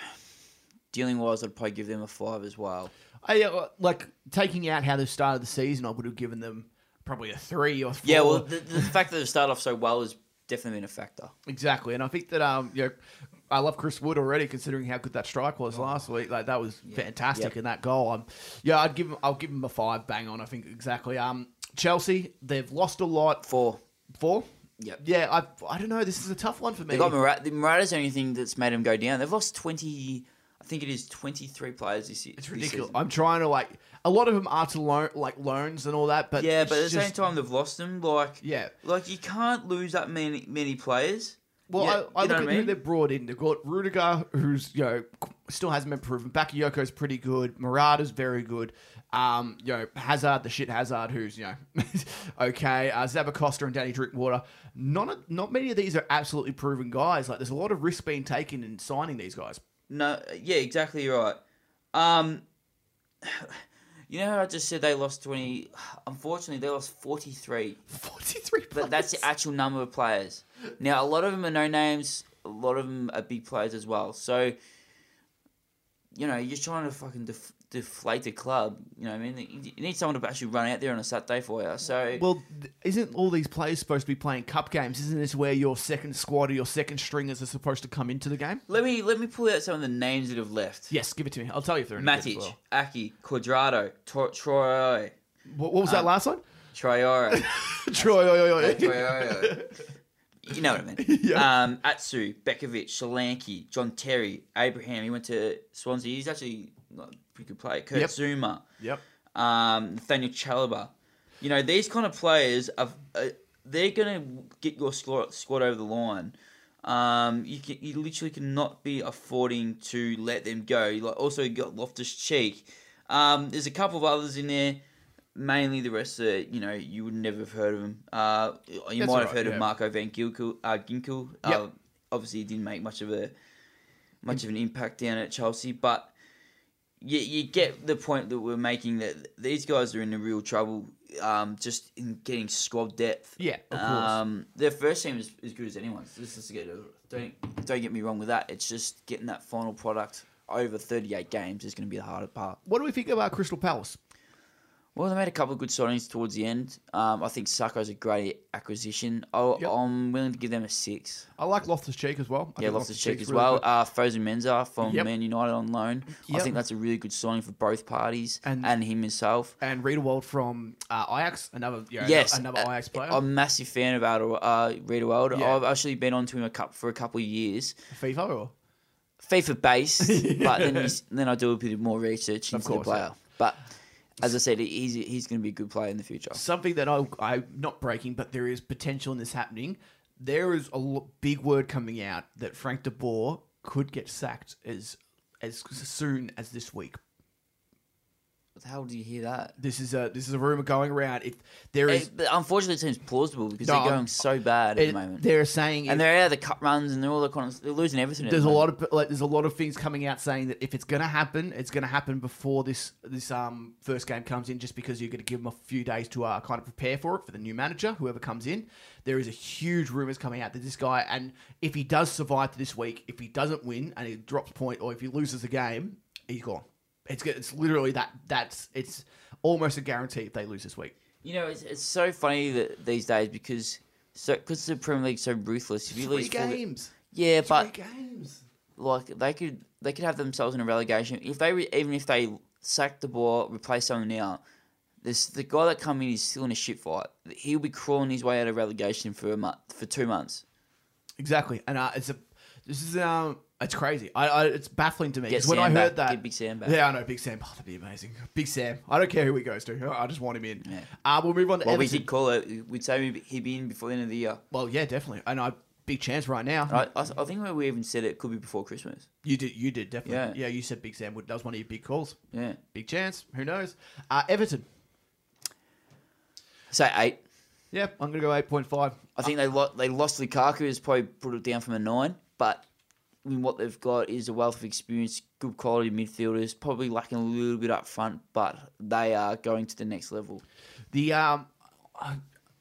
dealing wise, I'd probably give them a five as well. I uh, like taking out how they've started the season. I would have given them probably a three or four. Yeah, well, the, the fact that they started off so well has definitely been a factor. Exactly, and I think that um, you know, I love Chris Wood already, considering how good that strike was last week. Like that was fantastic Yep. in that goal. Um, yeah, I'd give him, I'll give him a five, bang on. I think exactly. Um, Chelsea, they've lost a lot. Four. Four. Yep. Yeah, I, I don't know. This is a tough one for me. They got Murat. The Morata's the only thing that's made them go down. They've lost twenty. I think it is twenty three players this year. it's ridiculous. I'm trying to like a lot of them are to loan like loans and all that, but yeah, but at the same time, they've lost them. Like, yeah. like you can't lose that many many players. Well, Yeah, I, I look at I who they've brought in. They've got Rudiger, who's you know still hasn't been proven. Bakayoko's pretty good. Morata's very good. Um, you know Hazard, the shit Hazard, who's you know okay. Uh, Zappacosta and Danny Drinkwater. Not not many of these are absolutely proven guys. Like there's a lot of risk being taken in signing these guys. No, yeah, exactly right. Um, you know how I just said they lost twenty. Unfortunately, they lost forty three. Forty three. But that's the actual number of players. Now, a lot of them are no names. A lot of them are big players as well. So, you know, you're trying to fucking def- deflate the club. You know what I mean? You need someone to actually run out there on a Saturday for you. So, Well, isn't all these players supposed to be playing cup games? Isn't this where your second squad or your second stringers are supposed to come into the game? let me let me pull out some of the names that have left. Yes, give it to me. I'll tell you if they're as Matic, well. Aki, Cuadrado, Tor- Troy, What, what was that Um, last one? Troyora. Troy. oi, oi, oi. Troyora. You know what I mean. Yeah. Um, Atsu, Begovic, Solanke, John Terry, Abraham. He went to Swansea. He's actually pretty good player. Kurt Yep. Zouma, Yep. um, Nathaniel Chalobah. You know these kind of players are uh, they're gonna get your squad, squad over the line. Um, you can, you literally cannot be affording to let them go. You like also got Loftus Cheek. Um, there's a couple of others in there. Mainly the rest of it, you know, you would never have heard of them. Uh, you That's might have heard yeah. of Marco Van Ginkel. Uh, Ginkel. Yep. Uh, obviously, he didn't make much of a much of an impact down at Chelsea, but you, you get the point that we're making that these guys are in real trouble um, just in getting squad depth. Yeah, of course. Um, their first team is as good as anyone's. This is good. Don't don't get me wrong with that. It's just getting that final product over 38 games is going to be the harder part. What do we think about Crystal Palace? Well, they made a couple of good signings towards the end. Um, I think Sakho's a great acquisition. i Yep. I'm willing to give them a six. I like Loftus Cheek as well. I Yeah, Loftus Cheek as really well. good. Uh, Fosu-Mensah from Yep. Man United on loan. I think that's a really good signing for both parties And- and, him himself. and Riedewald from uh, Ajax, another you know, yes, another uh, Ajax player. I'm a massive fan of uh, Riedewald. Yeah. I've actually been onto him a cup for a couple of years. FIFA or FIFA based, but then then I do a bit more research into the player. yeah. But as I said, he's he's going to be a good player in the future. something that I I not breaking, but there is potential in this happening. There is a big word coming out that Frank de Boer could get sacked as as soon as this week. The hell do you hear that? This is a this is a rumor going around. If there is, It, unfortunately, it seems plausible because No, they're going so bad at it- the moment, they're saying and they're out of the cut runs and they're all the kind of, they're losing everything. there's the a lot of like there's a lot of things coming out saying that if it's going to happen, it's going to happen before this this um first game comes in, just because you're going to give them a few days to uh, kind of prepare for it for the new manager, whoever comes in. There is a huge rumors coming out that this guy, and if he does survive to this week, if he doesn't win and he drops point, or if he loses the game, he's gone. It's it's literally that that's it's almost a guarantee if they lose this week. You know, it's, it's so funny that these days because so because the Premier League's so ruthless. If you Three lose games, yeah, but games. like they could they could have themselves in a relegation if they re, even if they sack de Boer, replace someone out. This the guy that come in is still in a shit fight. He'll be crawling his way out of relegation for a month, for two months. Exactly, and uh, it's a this is um it's crazy. I, I it's baffling to me Get because when Sam I heard back, that, get Big Sam back. yeah, I know Big Sam. Oh, that'd be amazing. Big Sam. I don't care who he goes to. I just want him in. Yeah. Uh, we'll move on to Well, we did call it. We'd say he'd be in before the end of the year. Well, yeah, definitely. And I big chance right now. I, I, I think we even said it could be before Christmas. You did. You did definitely. Yeah. Yeah. You said Big Sam would. That was one of your big calls. Yeah. Big chance. Who knows? Uh, Everton. Say eight. Yep, I'm gonna go eight point five. I think they lo- they lost Lukaku, has probably put it down from a nine, but I mean, what they've got is a wealth of experience, good quality midfielders, probably lacking a little bit up front, but they are going to the next level. The um, uh,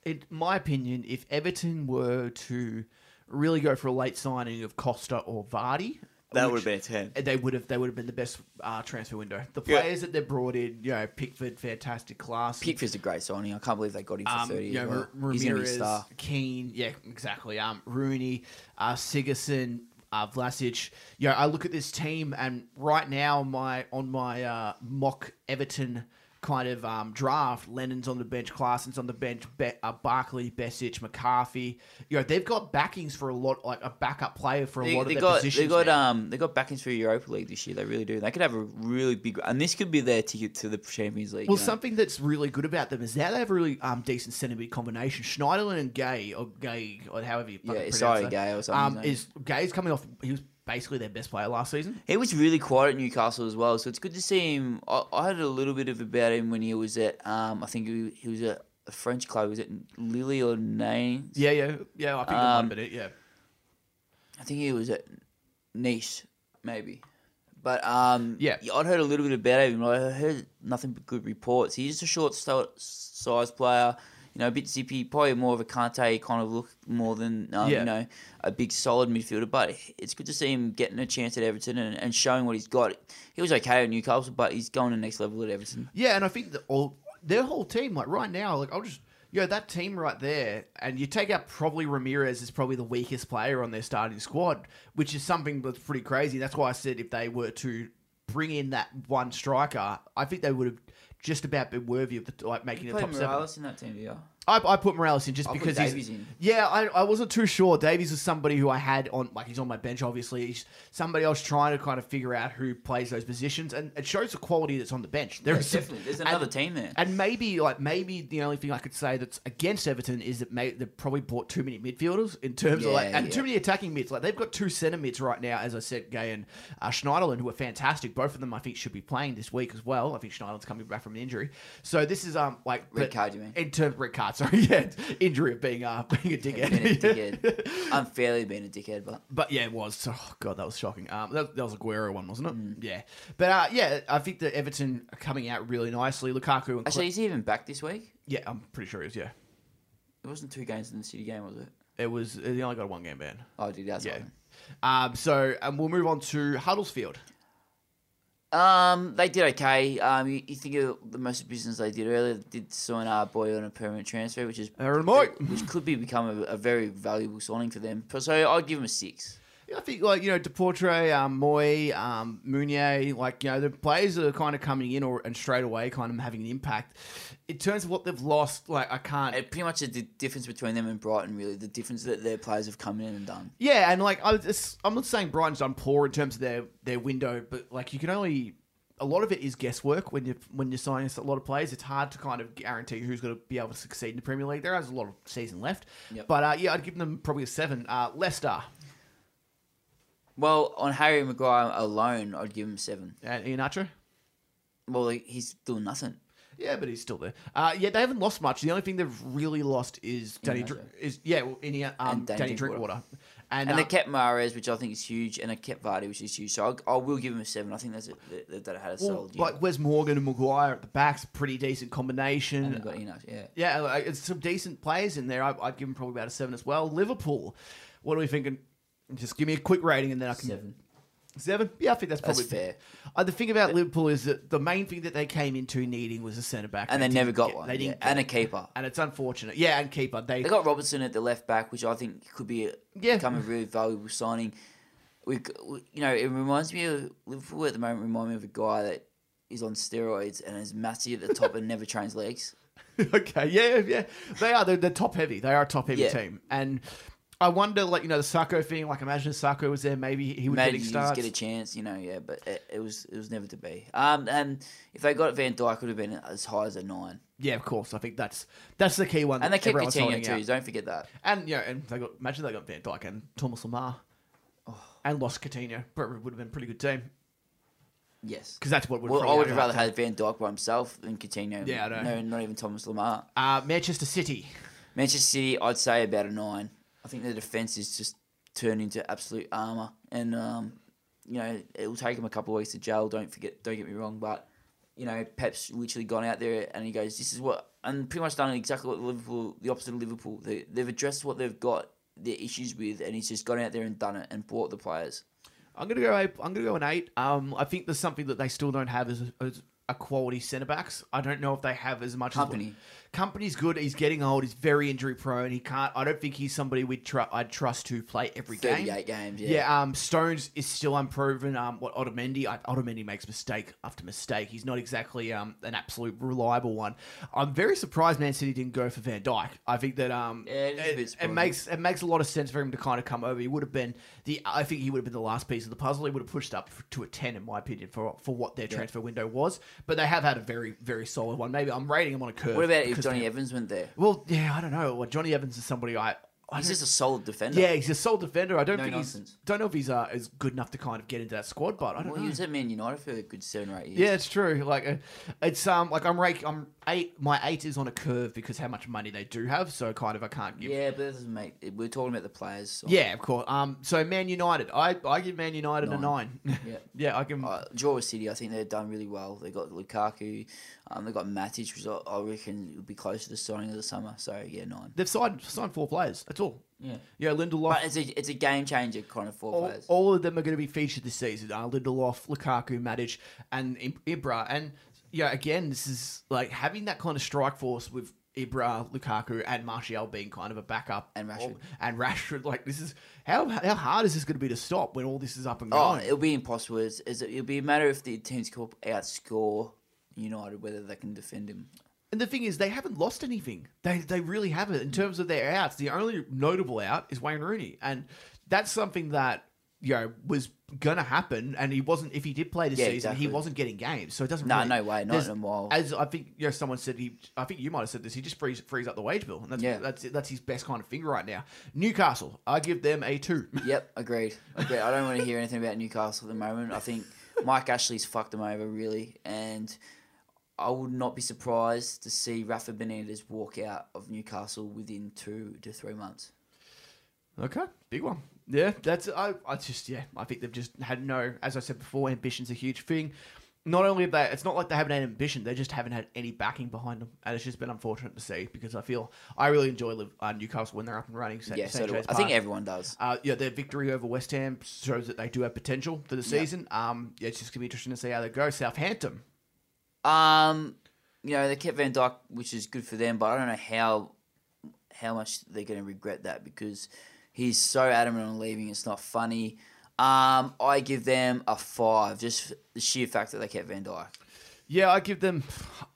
in my opinion, if Everton were to really go for a late signing of Costa or Vardy, which- been a ten. they would have they would have been the best uh, transfer window. The Yeah. players that they brought in, you know, Pickford, fantastic class. Pickford's a great signing. I can't believe they got him for um, thirty. you know, as well. He's gonna be a Ramirez, star. Keane, yeah, exactly. Um, Rooney, uh, Sigurdsson, uh, Vlasic. You know, I look at this team, and right now, my on my uh, mock Everton kind of um, draft, Lennon's on the bench, Clarkson's on the bench, Be- uh, Barkley, Besic, McCarthy. You know, they've got backings for a lot, like a backup player for a They, lot of they their got positions. they got now. um they got backings for Europa League this year. They really do. They could have a really big and this could be their ticket to the Champions League. Well, you know? something that's really good about them is that they have a really um, decent centre mid combination. Schneiderlin and Gueye, or Gueye, or however you Yeah, sorry, Gueye or something, Um, is Gueye's coming off? He was basically their best player last season. He was really quiet at Newcastle as well, so it's good to see him. I, I heard a little bit of about him when he was at, um, I think he, he was at a French club. Was it Lille or Nain? Yeah, yeah, yeah. I think um, Um, might it. Yeah, I think he was at Nice, maybe. But um, Yeah. I'd heard a little bit about him. I heard nothing but good reports. He's just a short size player, you know, a bit zippy, probably more of a Kante kind of look more than um, Yeah. you know a big solid midfielder. But it's good to see him getting a chance at Everton and, and showing what he's got. He was okay at Newcastle, but he's going to the next level at Everton. yeah, and I think that all their whole team, like right now, like I'll just. You know, that team right there, and you take out probably Ramirez is probably the weakest player on their starting squad, which is something that's pretty crazy. That's why I said if they were to bring in that one striker, I think they would have just about been worthy of the, like making the Play top seven. Mirallas in that team, yeah. I, I put Mirallas in just I'll put because Davies he's in. yeah. I, I wasn't too sure. Davies is somebody who I had on like he's on my bench. Obviously, he's somebody I was trying to kind of figure out who plays those positions, and it shows the quality that's on the bench. There Yeah, is definitely. There's and- another team there. and maybe like maybe the only thing I could say that's against Everton is that may, they've probably bought too many midfielders in terms of like and yeah. too many attacking mids. Like they've got two centre mids right now, as I said, Gueye and uh, Schneiderlin, who are fantastic. Both of them I think should be playing this week as well. I think Schneiderlin's coming back from an injury, so this is um like Red card, you mean? In terms red card, sorry, yeah, injury of being uh being a dickhead. Being a dickhead. Unfairly being a dickhead, but But yeah, it was. Oh god, that was shocking. Um, that, that was a Guerrero one, wasn't it? Mm. Yeah, but uh, yeah, I think that Everton are coming out really nicely. Lukaku and actually, is he even back this week? yeah, I'm pretty sure he is. Yeah, It wasn't two games in the City game, was it? it was. He only got a one game ban. Oh, did that's Yeah. Um, so um, we'll move on to Huddersfield. Um, they did okay. Um, you, you think of the most of the business they did earlier? Did sign our boy on a permanent transfer, which is Aaron Mooy. which could be become a, a very valuable signing for them. So I'd give them a six. Yeah, I think like you know Depoitre, um, Mooy, um, Mounié, like you know the players that are kind of coming in or and straight away kind of having an impact. In terms of what they've lost, like I can't. And pretty much is the difference between them and Brighton, really, the difference that their players have come in and done. Yeah, and like I was, I'm not saying Brighton's done poor in terms of their their window, but like you can only a lot of it is guesswork when you when you're signing a lot of players. It's hard to kind of guarantee who's going to be able to succeed in the Premier League. There is a lot of season left, Yep. but uh, yeah, I'd give them probably a seven. Uh, Leicester Well, on Harry Maguire alone, I'd give him seven. and Iheanacho. Well, he's doing nothing. Yeah, but he's still there. Uh, yeah, they haven't lost much. The only thing they've really lost is Danny. Dr- is yeah, well, in, um, And Danny, Danny Drinkwater, Drinkwater. and, And uh, they kept Mahrez, which I think is huge, and they kept Vardy, which is huge. So I, I will give him a seven. I think that's a, that, that had a well, solid year. like Wes Morgan and Maguire at the back's a pretty decent combination. and they got Ian yeah. Yeah, like, it's some decent players in there. I, I'd give them probably about a seven as well. Liverpool, what are we thinking? Just give me a quick rating and then I can Seven. Seven. Yeah, I think that's That's probably fair. Uh, the thing about Liverpool is that the main thing that they came into needing was a centre back, And they didn't never got get- one. They didn't, And a keeper. and it's unfortunate. Yeah, and keeper. They, They got Robertson at the left back, which I think could be a, Yeah. become a really valuable signing. We, we, you know, it reminds me of Liverpool at the moment. Remind me of a guy that is on steroids and is massive at the top and never trains legs. okay, yeah, yeah, they are. They're, they're top heavy. They are a top heavy Yeah. team, and I wonder, like you know, the Sacco thing. Like, imagine if Sacco was there, maybe he would Maybe get starts. get a chance, you know, yeah, but it, it was it was never to be. Um, and if they got Van Dijk, would have been as high as a nine. Yeah, of course. I think that's that's the key one. And they kept Coutinho too. out. Don't forget that. And you know, and they got imagine they got Van Dijk and Thomas Lemar, Oh. and lost Coutinho. But it would have been a pretty good team Yes. because that's what would. Well, I would have rather had Van Dijk by himself than Coutinho. Yeah, I know. No, not even Thomas Lemar. Uh, Manchester City. Manchester City, I'd say about a nine. I think the defense is just turned into absolute armor, and um, you know it will take him a couple of weeks to gel. Don't forget, don't get me wrong, but you know Pep's literally gone out there and he goes, "This is what," and pretty much done exactly what Liverpool, the opposite of Liverpool. They, they've addressed what they've got their issues with, and he's just gone out there and done it and brought the players. I'm gonna go. I'm gonna go an eight. Um, I think there's something that they still don't have as, as a quality centre backs. I don't know if they have as much. Kompany. As, Kompany's good. He's getting old. He's very injury prone. He can't. I don't think he's somebody we'd tr- I'd trust to play every game. Thirty-eight games, yeah. Yeah, um, Stones is still unproven. Um, what Otamendi, I, Otamendi makes mistake after mistake. He's not exactly um an absolute reliable one. I'm very surprised Man City didn't go for Van Dijk. I think that um, Yeah, it is a bit it, it makes it makes a lot of sense for him to kind of come over. He would have been the. I think he would have been the last piece of the puzzle. He would have pushed up to a ten, in my opinion, for for what their transfer window was. But they have had a very very solid one. Maybe I'm rating him on a curve. What about if because Jonny Evans went there? Well, yeah, I don't know. Well, Jonny Evans is somebody I. I He's just a solid defender. yeah, he's a solid defender. I don't No think nonsense. he's don't know if he's uh, is good enough to kind of get into that squad, but I don't Well, know. he was at Man United for a good seven or eight years. Yeah, it's true. Like uh, it's um like I'm rake I'm eight. My eight is on a curve because how much money they do have. So kind of I can't give. Yeah, but that doesn't make. We're talking about the players. So. Yeah, of course. Um, so Man United, I I give Man United a Nine. nine. Yeah. yeah, I can. Uh, draw with City, I think they've done really well. They got Lukaku, um, they got Matic, which I, I reckon will be close to the signing of the summer. So yeah, nine. They've signed signed four players. That's all. Yeah, Yeah, Lindelof. but it's a it's a game changer kind of four all, players. all of them are going to be featured this season. Uh, Lindelof, Lukaku, Matic, and Ibra. And yeah, again, this is like having that kind of strike force with Ibra, Lukaku, and Martial being kind of a backup, And Rashford. and Rashford. Like this is how how hard is this going to be to stop when all this is up and oh, going? it'll be impossible. It's, it's, it'll be a matter if the teams can outscore United whether they can defend him. And the thing is, they haven't lost anything. They they really haven't in terms of their outs. The only notable out is Wayne Rooney, and that's something that you know was gonna happen. And he wasn't. If he did play this Yeah, season, he wasn't getting games, so it doesn't. No, really, no way, not in a while. As I think, you know, someone said he. I think you might have said this. He just frees frees up the wage bill, and that's Yeah. that's that's his best kind of thing right now. Newcastle, I give them a two. Yep, agreed. agreed. I don't want to hear anything about Newcastle at the moment. I think Mike Ashley's fucked them over really, and I would not be surprised to see Rafa Benitez walk out of Newcastle within two to three months. Okay, big one. Yeah, that's I. I just yeah, I think they've just had no. As I said before, ambition's a huge thing. Not only have they, it's not like they haven't had ambition; they just haven't had any backing behind them, and it's just been unfortunate to see because I feel I really enjoy uh, Newcastle when they're up and running. St. Yeah, so St. I. Think everyone does. Uh, yeah, their victory over West Ham shows that they do have potential for the season. Um, yeah, it's just gonna be interesting to see how they go. Southampton. Um, you know they kept Van Dijk, which is good for them, but I don't know how how much they're going to regret that because he's so adamant on leaving. It's not funny. Um, I give them a five, just the sheer fact that they kept Van Dijk. Yeah, I give them.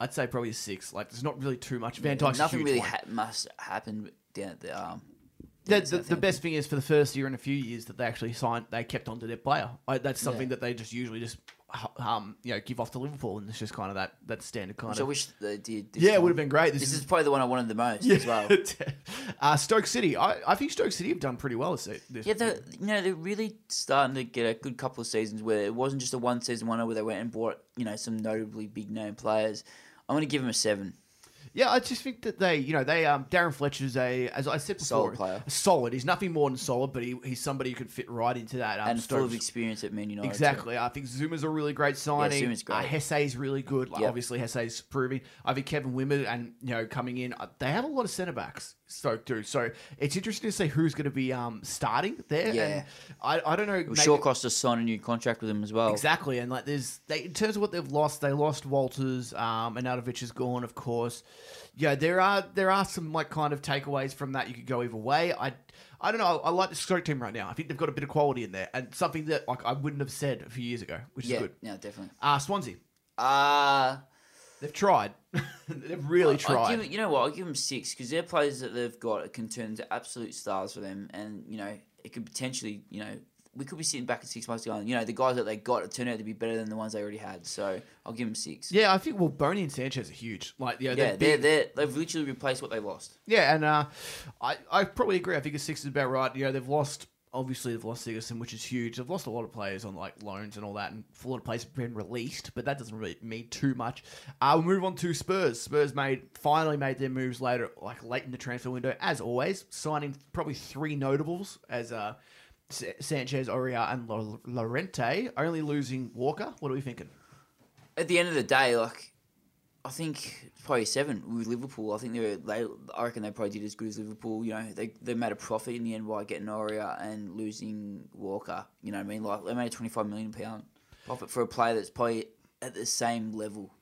I'd say probably a six. Like, there's not really too much. Van a Nothing huge really one. ha- must happen down at the um. The, the, the best thing is for the first year in a few years that they actually signed, they kept on to their player. I, that's something Yeah. that they just usually just um you know give off to Liverpool, and it's just kind of that that standard kind Which I wish they did. This Yeah, it would have been great. This, This is, is probably the one I wanted the most yeah. as well. uh, Stoke City. I, I think Stoke City have done pretty well this, this Yeah, they're you know they're really starting to get a good couple of seasons where it wasn't just a one season wonder where they went and bought you know some notably big name players. I'm going to give them a seven. Yeah, I just think that they, you know, they um Darren Fletcher's a as I said before, Solid player. solid. He's nothing more than solid, but he, he's somebody who could fit right into that. Um, and full of experience at Man United. too. Exactly. I think Zouma's a really great signing. Zouma's great. Uh, Jesé's really good. Like, Yep. Obviously, Jesé's proving. I think Kevin Wimmer and you know coming in, uh, they have a lot of centre backs. Stoke do. So it's interesting to see who's going to be um starting there. Yeah. And I, I don't know. It will maybe- sure cost us sign a new contract with them as well. Exactly, and like there's they in terms of what they've lost, they lost Walters, um, Arnautovic is gone, of course. Yeah, there are there are some like kind of takeaways from that. You could go either way. I I don't know. I, I like the Stoke team right now. I think they've got a bit of quality in there, and something that like I wouldn't have said a few years ago, which Yeah, is good. yeah, definitely. Uh, Swansea. Uh They've tried. They've really I- tried. I give, you know what? I'll give them six because they're players that they've got can turn into absolute stars for them, and you know it could potentially, you know, we could be sitting back in six months going, you know, the guys that they got turned out to be better than the ones they already had. So I'll give them six. yeah, I think well, Bony and Sanches are huge. Like, yeah, they're yeah, they're, they're, they've literally replaced what they lost. Yeah, and uh, I I probably agree. I think a six is about right. You know, they've lost. Obviously, they've lost Sigurdsson, which is huge. They've lost a lot of players on like loans and all that, and a lot of players have been released. But that doesn't really mean too much. Uh, we'll move on to Spurs. Spurs made finally made their moves later, like late in the transfer window, as always, signing probably three notables as uh, Sanchez, Aurier, and Lo- Llorente. Only losing Walker. What are we thinking? At the end of the day, like I think probably seven with Liverpool. I think they were they. I reckon they probably did as good as Liverpool. You know, they they made a profit in the end by getting Aurier and losing Walker. You know what I mean? Like they made a twenty five million pound profit for a player that's probably at the same level,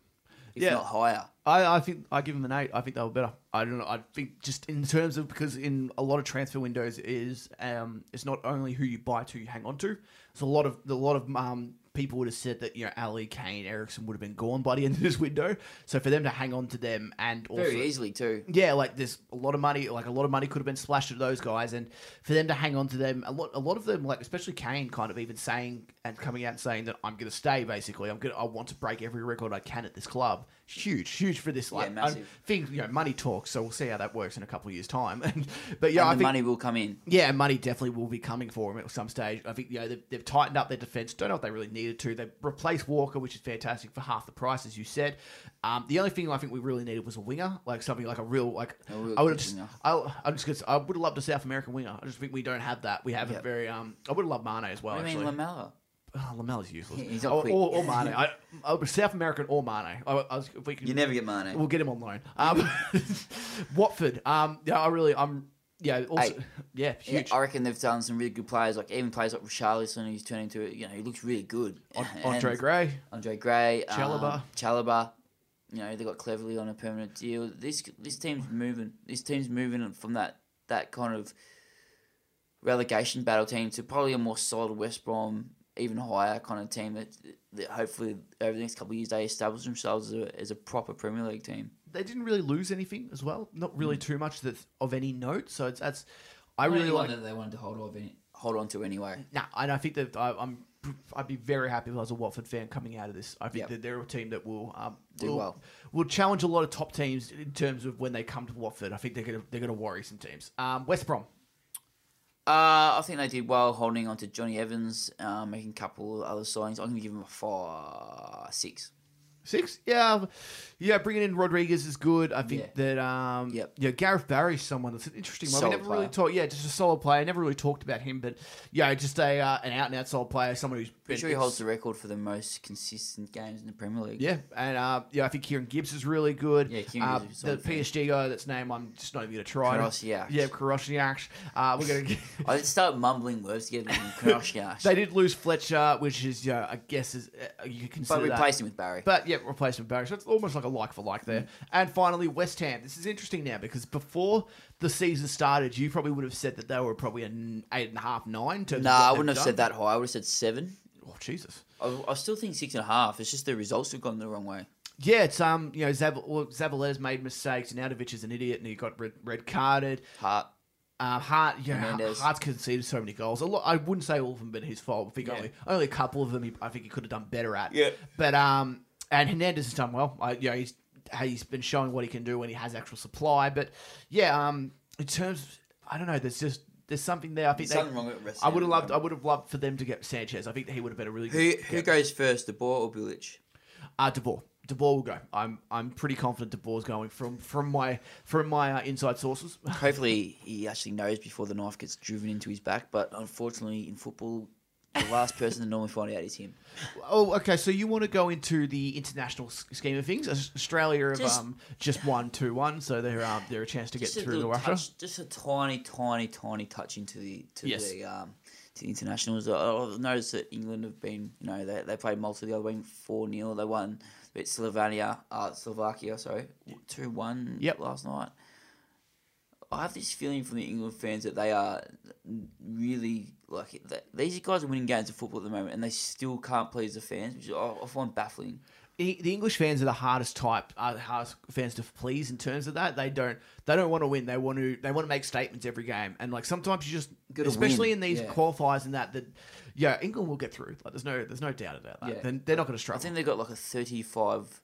if Yeah. not higher. I, I think I give them an eight. I think they were better. I don't know. I think just in terms of because in a lot of transfer windows is um it's not only who you buy to you hang on to. It's a lot of a lot of um people would have said that you know Alli, Kane, Eriksen would have been gone by the end of this window. So for them to hang on to them and also Very easily too. yeah, like there's a lot of money, like a lot of money could have been splashed at those guys, and for them to hang on to them, a lot, a lot of them, like especially Kane, kind of even saying and coming out and saying that I'm going to stay. Basically, I'm going, to I want to break every record I can at this club. Huge, huge for this. Like, massive. I think you know, money talks, so we'll see how that works in a couple of years' time. but yeah, and I think money will come in. yeah, money definitely will be coming for him at some stage. I think you know they've, they've tightened up their defense. Don't know if they really needed to. They replaced Walker, which is fantastic for half the price, as you said. Um, the only thing I think we really needed was a winger, like something like a real like. A real I would have just. I, I'm just. Gonna, I would have loved a South American winger. I just think we don't have that. We have a very. Um, I would have loved Mane as well. What do you mean Lamela? Oh, Lamela's useless. He's not or, quick. or, or Mane. I, I, South American or Mane. I, I was, if we can, You never get Mane. We'll get him on loan. Um, Watford. Um, yeah, I really. I'm. Yeah. Also. Hey. Yeah. Yeah, Huge. I reckon they've done some really good players, like even players like Richarlison, who's turning into, you know, he looks really good. An- And- Andre Gray. Andre Gray, Chalobah. um, Chalobah. You know, they got Cleverley on a permanent deal. This this team's moving. This team's moving from that that kind of relegation battle team to probably a more solid West Brom, even higher kind of team that, that hopefully over the next couple of years they establish themselves as a, as a proper Premier League team. They didn't really lose anything as well. Not really too much that's of any note. So it's that's. I really like. that they wanted to hold on, hold on to anyway. Nah, and I think that I, I'm. I'd be very happy if I was a Watford fan coming out of this. I think Yep. that they're a team that will um, Do will, well. Will challenge a lot of top teams in terms of when they come to Watford. I think they're gonna they're gonna worry some teams. Um, West Brom. Uh, I think they did well holding on to Jonny Evans, uh, making a couple other signings. I'm going to give them a four, six. Six, yeah, yeah. Bringing in Rodriguez is good. I think Yeah. that um, Yep. yeah, Gareth Barry's someone that's an interesting one. We Solid never really player. talked, yeah, just a solid player. I never really talked about him, but yeah, just a uh, an out and out solid player, someone who's been Pretty sure he holds the record for the most consistent games in the Premier League. Yeah, and uh, yeah, I think Kieran Gibbs is really good. Yeah, Kieran uh, Gibbs is the solid. PSG guy, that's name I'm just not even gonna try. Karosniak. Yeah, Karosniak. Uh, we're gonna. I did start mumbling words together in they did lose Fletcher, which is yeah, I guess is uh, you could consider but that. replaced him with Barry. But yeah, replacement Barry. So it's almost like a like for like there. And finally, West Ham. This is interesting now because before the season started, you probably would have said that they were probably an eight and a half, nine. in terms nah, I wouldn't have done. said that high. I would have said seven. Oh Jesus. I, I still think six and a half. It's just the results have gone the wrong way. Yeah, it's um, you know, Zav- well, made mistakes, and Nautovic is an idiot, and he got red, red carded. Hart. Uh, Hart, yeah, Hernandez. Hart's conceded so many goals. A lot, I wouldn't say all of them been his fault. I think Yeah. only only a couple of them. He, I think he could have done better at. Yeah. But um, and Hernandez has done well. I, you know, he's he's been showing what he can do when he has actual supply. But yeah, um, in terms, I don't know. There's just there's something there. I think There's they, something wrong with I would have loved. I would have loved for them to get Sanchez. I think he would have been a really Who good. who goes first, De Boer or Bilic? Uh, De Boer. De Boer will go. I'm I'm pretty confident De Boer's going from from my from my uh, inside sources. Hopefully, he actually knows before the knife gets driven into his back. But unfortunately, in football, the last person to normally find out is him. Oh, okay. So you want to go into the international s- scheme of things? Aus- Australia have Just- um, just won two one, so they're um, they're a chance to get Just a through to little Russia. touch, just a tiny, tiny, tiny touch into the to Yes. the um to the internationals. I- I've noticed that England have been, you know, they, they played Malta the other way, four 0 They won beat Slovenia, uh, Slovakia, sorry, two one Yep. last night. I have this feeling from the England fans that they are really like. These guys are winning games of football at the moment, and they still can't please the fans, which I, I find baffling. the English fans are the hardest type, are the hardest fans to please in terms of that. They don't they don't want to win. They want to they want to make statements every game. And like sometimes you just Gotta especially win, in these yeah. qualifiers and that that yeah, England will get through. Like there's no there's no doubt about that. Yeah. They're, they're not going to struggle. I think they got like a 35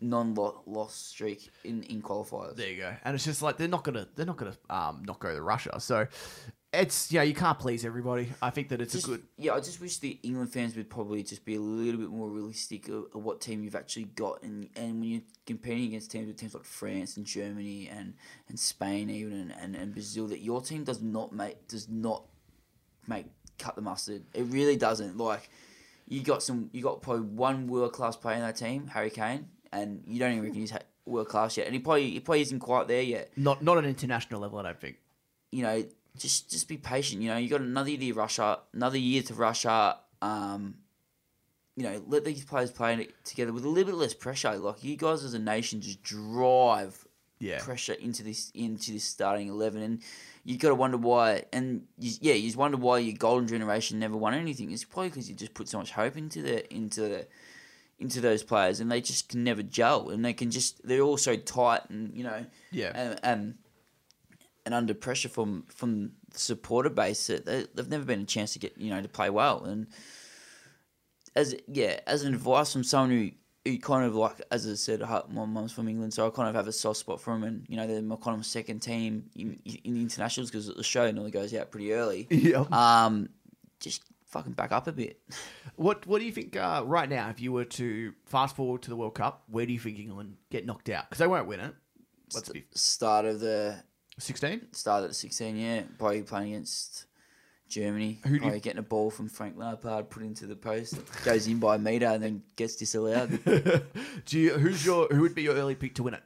non-loss streak in, in qualifiers. There you go. And it's just like they're not gonna they're not gonna um not go to Russia. So it's yeah, you can't please everybody. I think that it's Just- a good Yeah, I just wish the England fans would probably just be a little bit more realistic of, of what team you've actually got, and and when you're competing against teams with teams like France and Germany and, and Spain even and, and, and Brazil, that your team does not make does not make cut the mustard. It really doesn't. Like you got some, you got probably one world class player in that team, Harry Kane, and you don't even reckon he's world class yet, and he probably he probably isn't quite there yet. not not an international level, I don't think. you know, just just be patient. You know, you got another year to Russia, another year to Russia. Um, you know, let these players play together with a little bit less pressure. Like you guys as a nation just drive Yeah. pressure into this into this starting eleven, and you got to wonder why. And you, yeah, you just wonder why your golden generation never won anything. It's probably because you just put so much hope into the into the into those players, and they just can never gel, and they can just they're all so tight, and you know, Yeah. and and, and under pressure from from the supporter base, that they, they've never been a chance to get you know to play well, and as yeah, as an advice from someone who. Who kind of like, as I said, my mum's from England, so I kind of have a soft spot for them, and you know they're my kind of second team in, in the internationals because Australia normally goes out pretty early. Yeah. Um, just fucking back up a bit. What What do you think uh, right now? If you were to fast forward to the World Cup, where do you think England get knocked out? Because they won't win it. Let's be Start of the sixteen. start at sixteen, yeah, probably playing against Germany. Who do you- getting a ball from Frank Lampard put into the post, goes in by a meter, and then gets disallowed. do you? Who's your? Who would be your early pick to win it?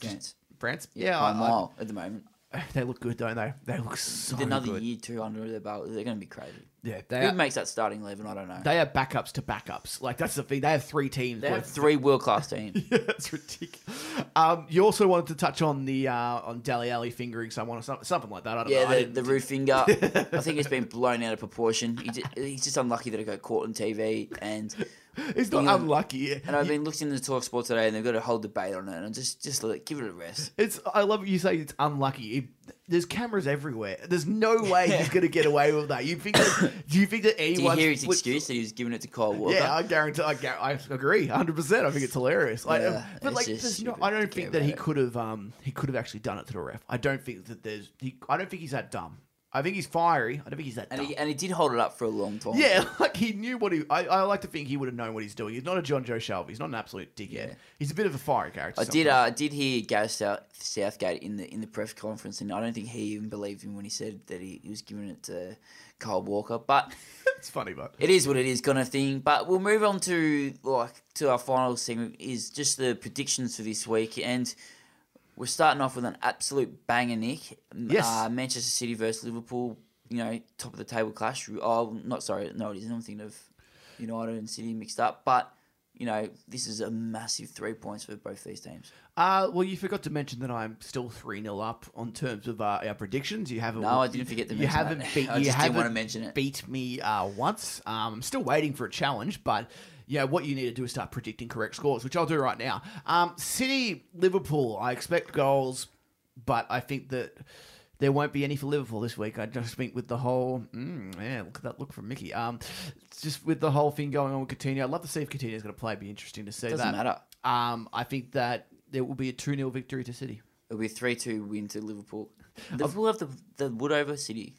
France. France. Yeah, Yeah, by I- mile at the moment. They look good, don't they? They look so another good. year, two under their belt, they're going to be crazy. Yeah, they Who are, makes that starting eleven? I don't know. they have backups to backups. Like that's the thing. They have three teams. They where- have three world class teams. yeah, that's ridiculous. Um, you also wanted to touch on the uh, on Dele Alli fingering someone or something, something like that. I don't Yeah, know. I the, didn't- the roof finger. I think it's been blown out of proportion. He he's just unlucky that it got caught on TV. And It's not England- unlucky. and I've been looking into the Talk Sport today, and they've got a whole debate on it. And just just let it, give it a rest. It's. I love you say. It's unlucky. It- there's cameras everywhere. There's no way he's going to get away with that. You think? That, do you think that Do you anyone? hear his excuse that he was giving it to Kyle Walker? Yeah, I guarantee. I, I agree, hundred percent. I think it's hilarious. Like, Yeah, but it's like, just I don't think that he could have. Um, he could have actually done it to the ref. I don't think that there's. He, I don't think he's that dumb. I think he's fiery. I don't think he's that and dumb. he and he did hold it up for a long time. yeah, like he knew what he. I, I like to think he would have known what he's doing. He's not a Jonjo Shelvey. He's not an absolute dickhead. Yeah. He's a bit of a fiery character. I did. sometimes. Uh, I did hear Gareth South, Southgate in the in the press conference, and I don't think he even believed him when he said that he, he was giving it to Kyle Walker. But it's funny, but it is what it is, kind of thing. But we'll move on to like to our final segment is just the predictions for this week, and we're starting off with an absolute banger, Nick. Yes. Uh, Manchester City versus Liverpool. You know, top of the table clash. Oh, not sorry, no, it isn't. I'm thinking of United and City mixed up, but. You know, this is a massive three points for both these teams. Uh, well, you forgot to mention that I'm still three 0 up on terms of uh, our predictions. You haven't. No, I didn't forget to you mention haven't that. beat. I you haven't want to mention it. beat me uh, once. Um, I'm still waiting for a challenge, but yeah, what you need to do is start predicting correct scores, which I'll do right now. Um, City, Liverpool. I expect goals, but I think that. There won't be any for Liverpool this week. I just think with the whole, mm, yeah, look at that look from Mickey. Um, just with the whole thing going on with Coutinho, I'd love to see if Coutinho's going to play. It'd be interesting to see Doesn't that. matter. Um, I think that there will be a 2 0 victory to City. It'll be a three-two win to Liverpool. Liverpool have the the wood over City.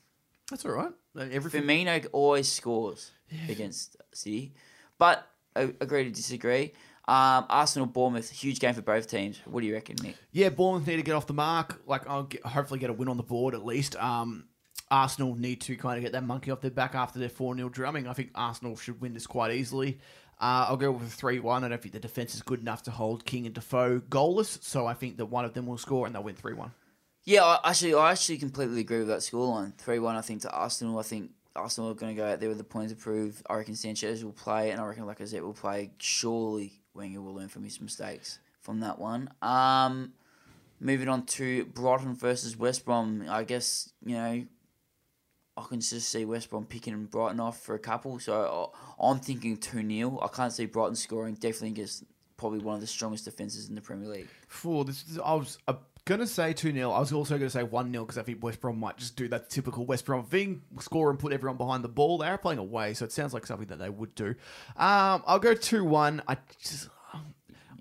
That's all right. Everything. Firmino always scores against City, but agree to disagree. Um, Arsenal, Bournemouth, huge game for both teams. What do you reckon, Nick? Yeah, Bournemouth need to get off the mark. Like, I'll get, hopefully get a win on the board at least. Um, Arsenal need to kind of get that monkey off their back after their 4 0 drumming. I think Arsenal should win this quite easily. Uh, I'll go with a 3 1. I don't think the defence is good enough to hold King and Defoe goalless, so I think that one of them will score and they'll win 3 1. Yeah, I actually, I actually completely agree with that scoreline. Three-one, I think to Arsenal. I think Arsenal are going to go out there with the points to prove. I reckon Sanchez will play, and I reckon Lacazette will play. Surely Wenger will learn from his mistakes from that one. Um, moving on to Brighton versus West Brom. I guess you know, I can just see West Brom picking Brighton off for a couple. So I'm thinking 2 0. I can't see Brighton scoring. Definitely against probably one of the strongest defences in the Premier League. For this, I was going to say 2 0. I was also going to say 1 0 because I think West Brom might just do that typical West Brom thing score and put everyone behind the ball. They are playing away, so it sounds like something that they would do. Um, I'll go 2 1. I just.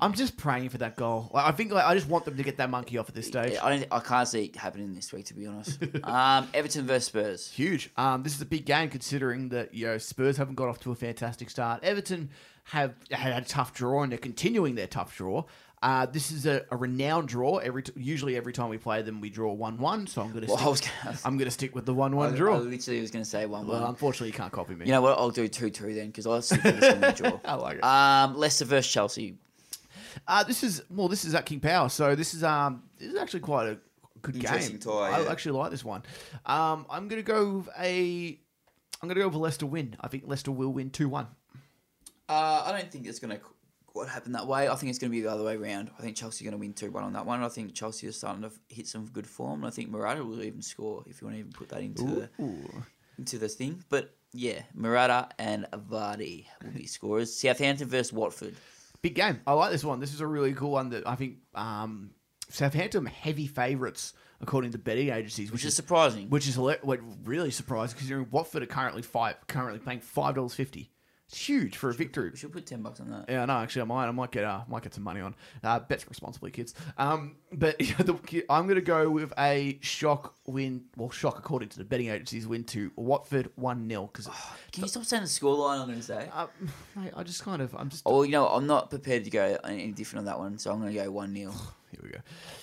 I'm just praying for that goal. Like, I think like, I just want them to get that monkey off at this stage. Yeah, I, I can't see it happening this week, to be honest. um, Everton versus Spurs. Huge. Um, this is a big game considering that you know Spurs haven't got off to a fantastic start. Everton have had a tough draw and they're continuing their tough draw. Uh, this is a, a renowned draw. Every t- usually every time we play them, we draw one one. So I'm gonna Well, stick, gonna- I'm gonna stick with the one one draw. I literally was going to say 1 1. well, unfortunately, you can't copy me. you know what? I'll do 2 2 then because I think it's going to draw. I like it. Um, Leicester versus Chelsea. Uh, this is well, this is at King Power, so this is um, this is actually quite a good game. tie, I yeah. actually like this one. Um, I'm gonna go with a, I'm gonna go with a Leicester win. I think Leicester will win two one. Uh, I don't think it's going to quite happened that way. I think it's going to be the other way around. I think Chelsea are going to win 2 1 on that one. I think Chelsea are starting to hit some good form. And I think Morata will even score if you want to even put that into the into the thing. But yeah, Morata and Vardy will be scorers. Southampton versus Watford. Big game. I like this one. This is a really cool one that I think um, Southampton heavy favourites according to betting agencies, Which which is is surprising. which is what really surprising considering Watford are currently five currently paying five dollars fifty. It's huge for a victory. We should put 10 bucks on that. Yeah, no, actually, I might, I might get, uh, might get some money on. Uh, bets responsibly, kids. Um, but yeah, the, I'm going to go with a shock win. Well, shock according to the betting agencies, win to Watford one 0 because, Can you stop saying the scoreline, I'm going to say? uh, mate, I just kind of, I'm just. Oh, you know, I'm not prepared to go any different on that one, so I'm going to go 1 0. Here we go.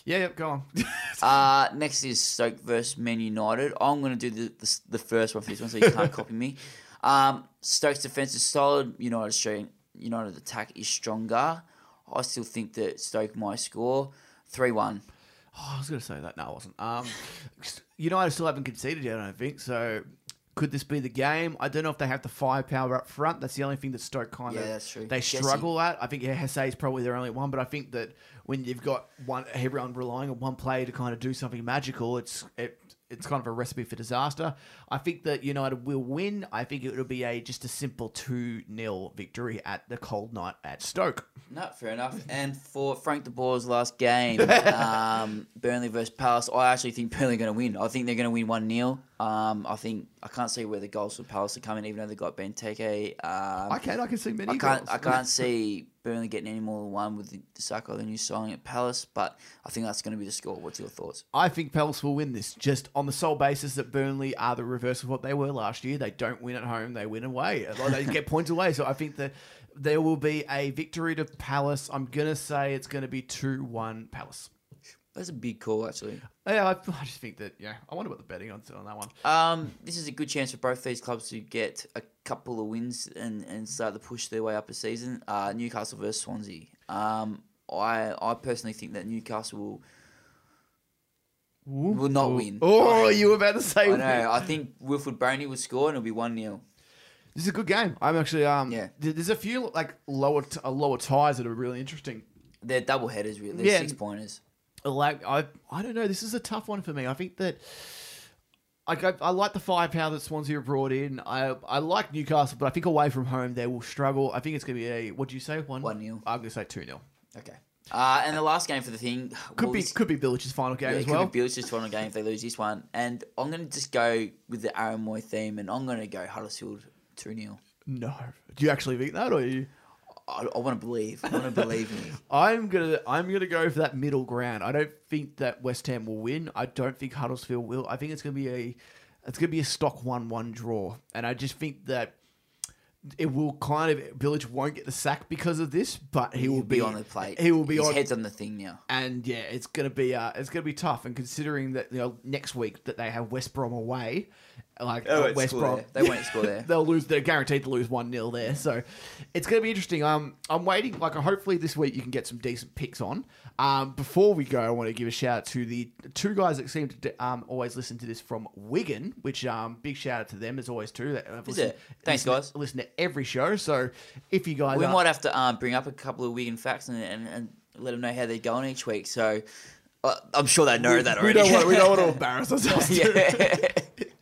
Yeah, yep, go on. Uh, next is Stoke versus Man United. I'm going to do the, the the first one for this one, so you can't copy me. Um, Stoke's defense is solid. United strong. United attack is stronger. I still think that Stoke might score three one. Oh, I was going to say that. No, I wasn't. Um, United still haven't conceded yet, I don't think. So, could this be the game? I don't know if they have the firepower up front. That's the only thing that Stoke kind of Yeah, that's true. they struggle at. I think yeah, Jesé is probably their only one, but I think that when you've got one everyone relying on one player to kind of do something magical, it's it, it's kind of a recipe for disaster. I think that United will win. I think it'll be a just a simple two 0 victory at the cold night at Stoke. No, fair enough. And for Frank de Boer's last game, um, Burnley versus Palace, I actually think Burnley are going to win. I think they're going to win 1 0. Um, I think I can't see where the goals for Palace are coming, even though they've got Benteke. Um, I can I can see many. I can't goals. I can't see Burnley getting any more than one with the, the Sakho, the new signing at Palace, but I think that's going to be the score. What's your thoughts? I think Palace will win this just on the sole basis that Burnley are the reverse of what they were last year. They don't win at home, they win away. Like, they get points away. So I think that there will be a victory to Palace. I'm going to say it's going to be 2 1 Palace. That's a big call, actually. Yeah, I, I just think that, yeah, I wonder what the betting on, on that one. Um, this is a good chance for both these clubs to get a couple of wins and, and start to push their way up a season. Uh, Newcastle versus Swansea. Um, I I personally think that Newcastle will will not win. Oh, you were about to say I know. I think Wilfried Bony will score and it'll be one 0 This is a good game. I'm actually, um, Yeah. there's a few like lower, t- uh, lower ties that are really interesting. They're double headers, really. They're Yeah. six pointers. Like I I don't know. This is a tough one for me. I think that I, I like the firepower that Swansea have brought in. I I like Newcastle, but I think away from home they will struggle. I think it's going to be a what do you say one 1-0. I'm going to say two 0 Okay. Uh, and the last game for the thing Could well, be this- could be Bilić's final game yeah, as it could be Bilić's final game if they lose this one. And I'm going to just go with the Aaron Mooy theme, and I'm going to go Huddersfield 2 0. No, do you actually think that, or are you? I, I want to believe. I want to believe me. I'm gonna I'm gonna go for that middle ground. I don't think that West Ham will win. I don't think Huddersfield will. I think it's gonna be a it's gonna be a stock one one draw, and I just think that it will kind of Bilić won't get the sack because of this, but he will He'll be, be on the plate. He will be His on. head's on the thing now. and yeah, it's gonna be uh, it's gonna be tough. And considering that you know next week that they have West Brom away, like They uh, won't West Brom, there. They won't score there. they'll lose. They're guaranteed to lose one 0 there. So it's gonna be interesting. Um, I'm waiting. Like, hopefully this week you can get some decent picks on. Um, before we go, I want to give a shout out to the two guys that seem to um always listen to this from Wigan, which um big shout out to them as always too. That have Is listened- it? Thanks, listen- guys. Listen to every show. So if you guys We are, might have to um, bring up a couple of Wigan facts and, and, and let them know how they're going each week. So uh, I'm sure they know that we already. don't want we don't want to embarrass ourselves. yeah.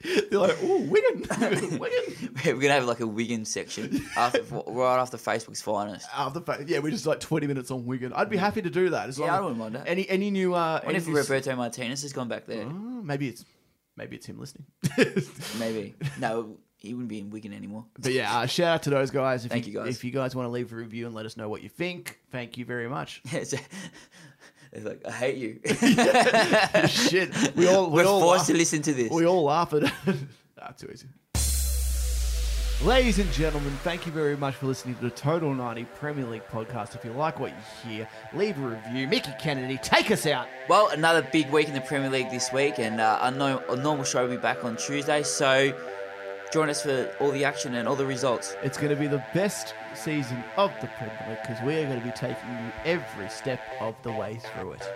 They're like, oh, Wigan, Wigan. We're gonna have like a Wigan section after, right after Facebook's finest. After fa- yeah, we're just like twenty minutes on Wigan. I'd be happy to do that. As Yeah, long I wouldn't mind that. Any any new? Uh, What any if new s- Roberto Martinez has gone back there? Oh, maybe it's maybe it's him listening. Maybe. No, he wouldn't be in Wigan anymore. But yeah, uh, shout out to those guys. If Thank you, guys. If you guys want to leave a review and let us know what you think, thank you very much. it's, it's like I hate you. Shit, we all we We're all forced laugh, to listen to this. we all laugh at it. ah, too easy. Ladies and gentlemen, thank you very much for listening to the Total 90 Premier League podcast. If you like what you hear, leave a review. Mickey Kennedy, take us out. Well, another big week in the Premier League this week, and uh, a, no, a normal show will be back on Tuesday. So join us for all the action and all the results. It's going to be the best season of the Premier League because we are going to be taking you every step of the way through it.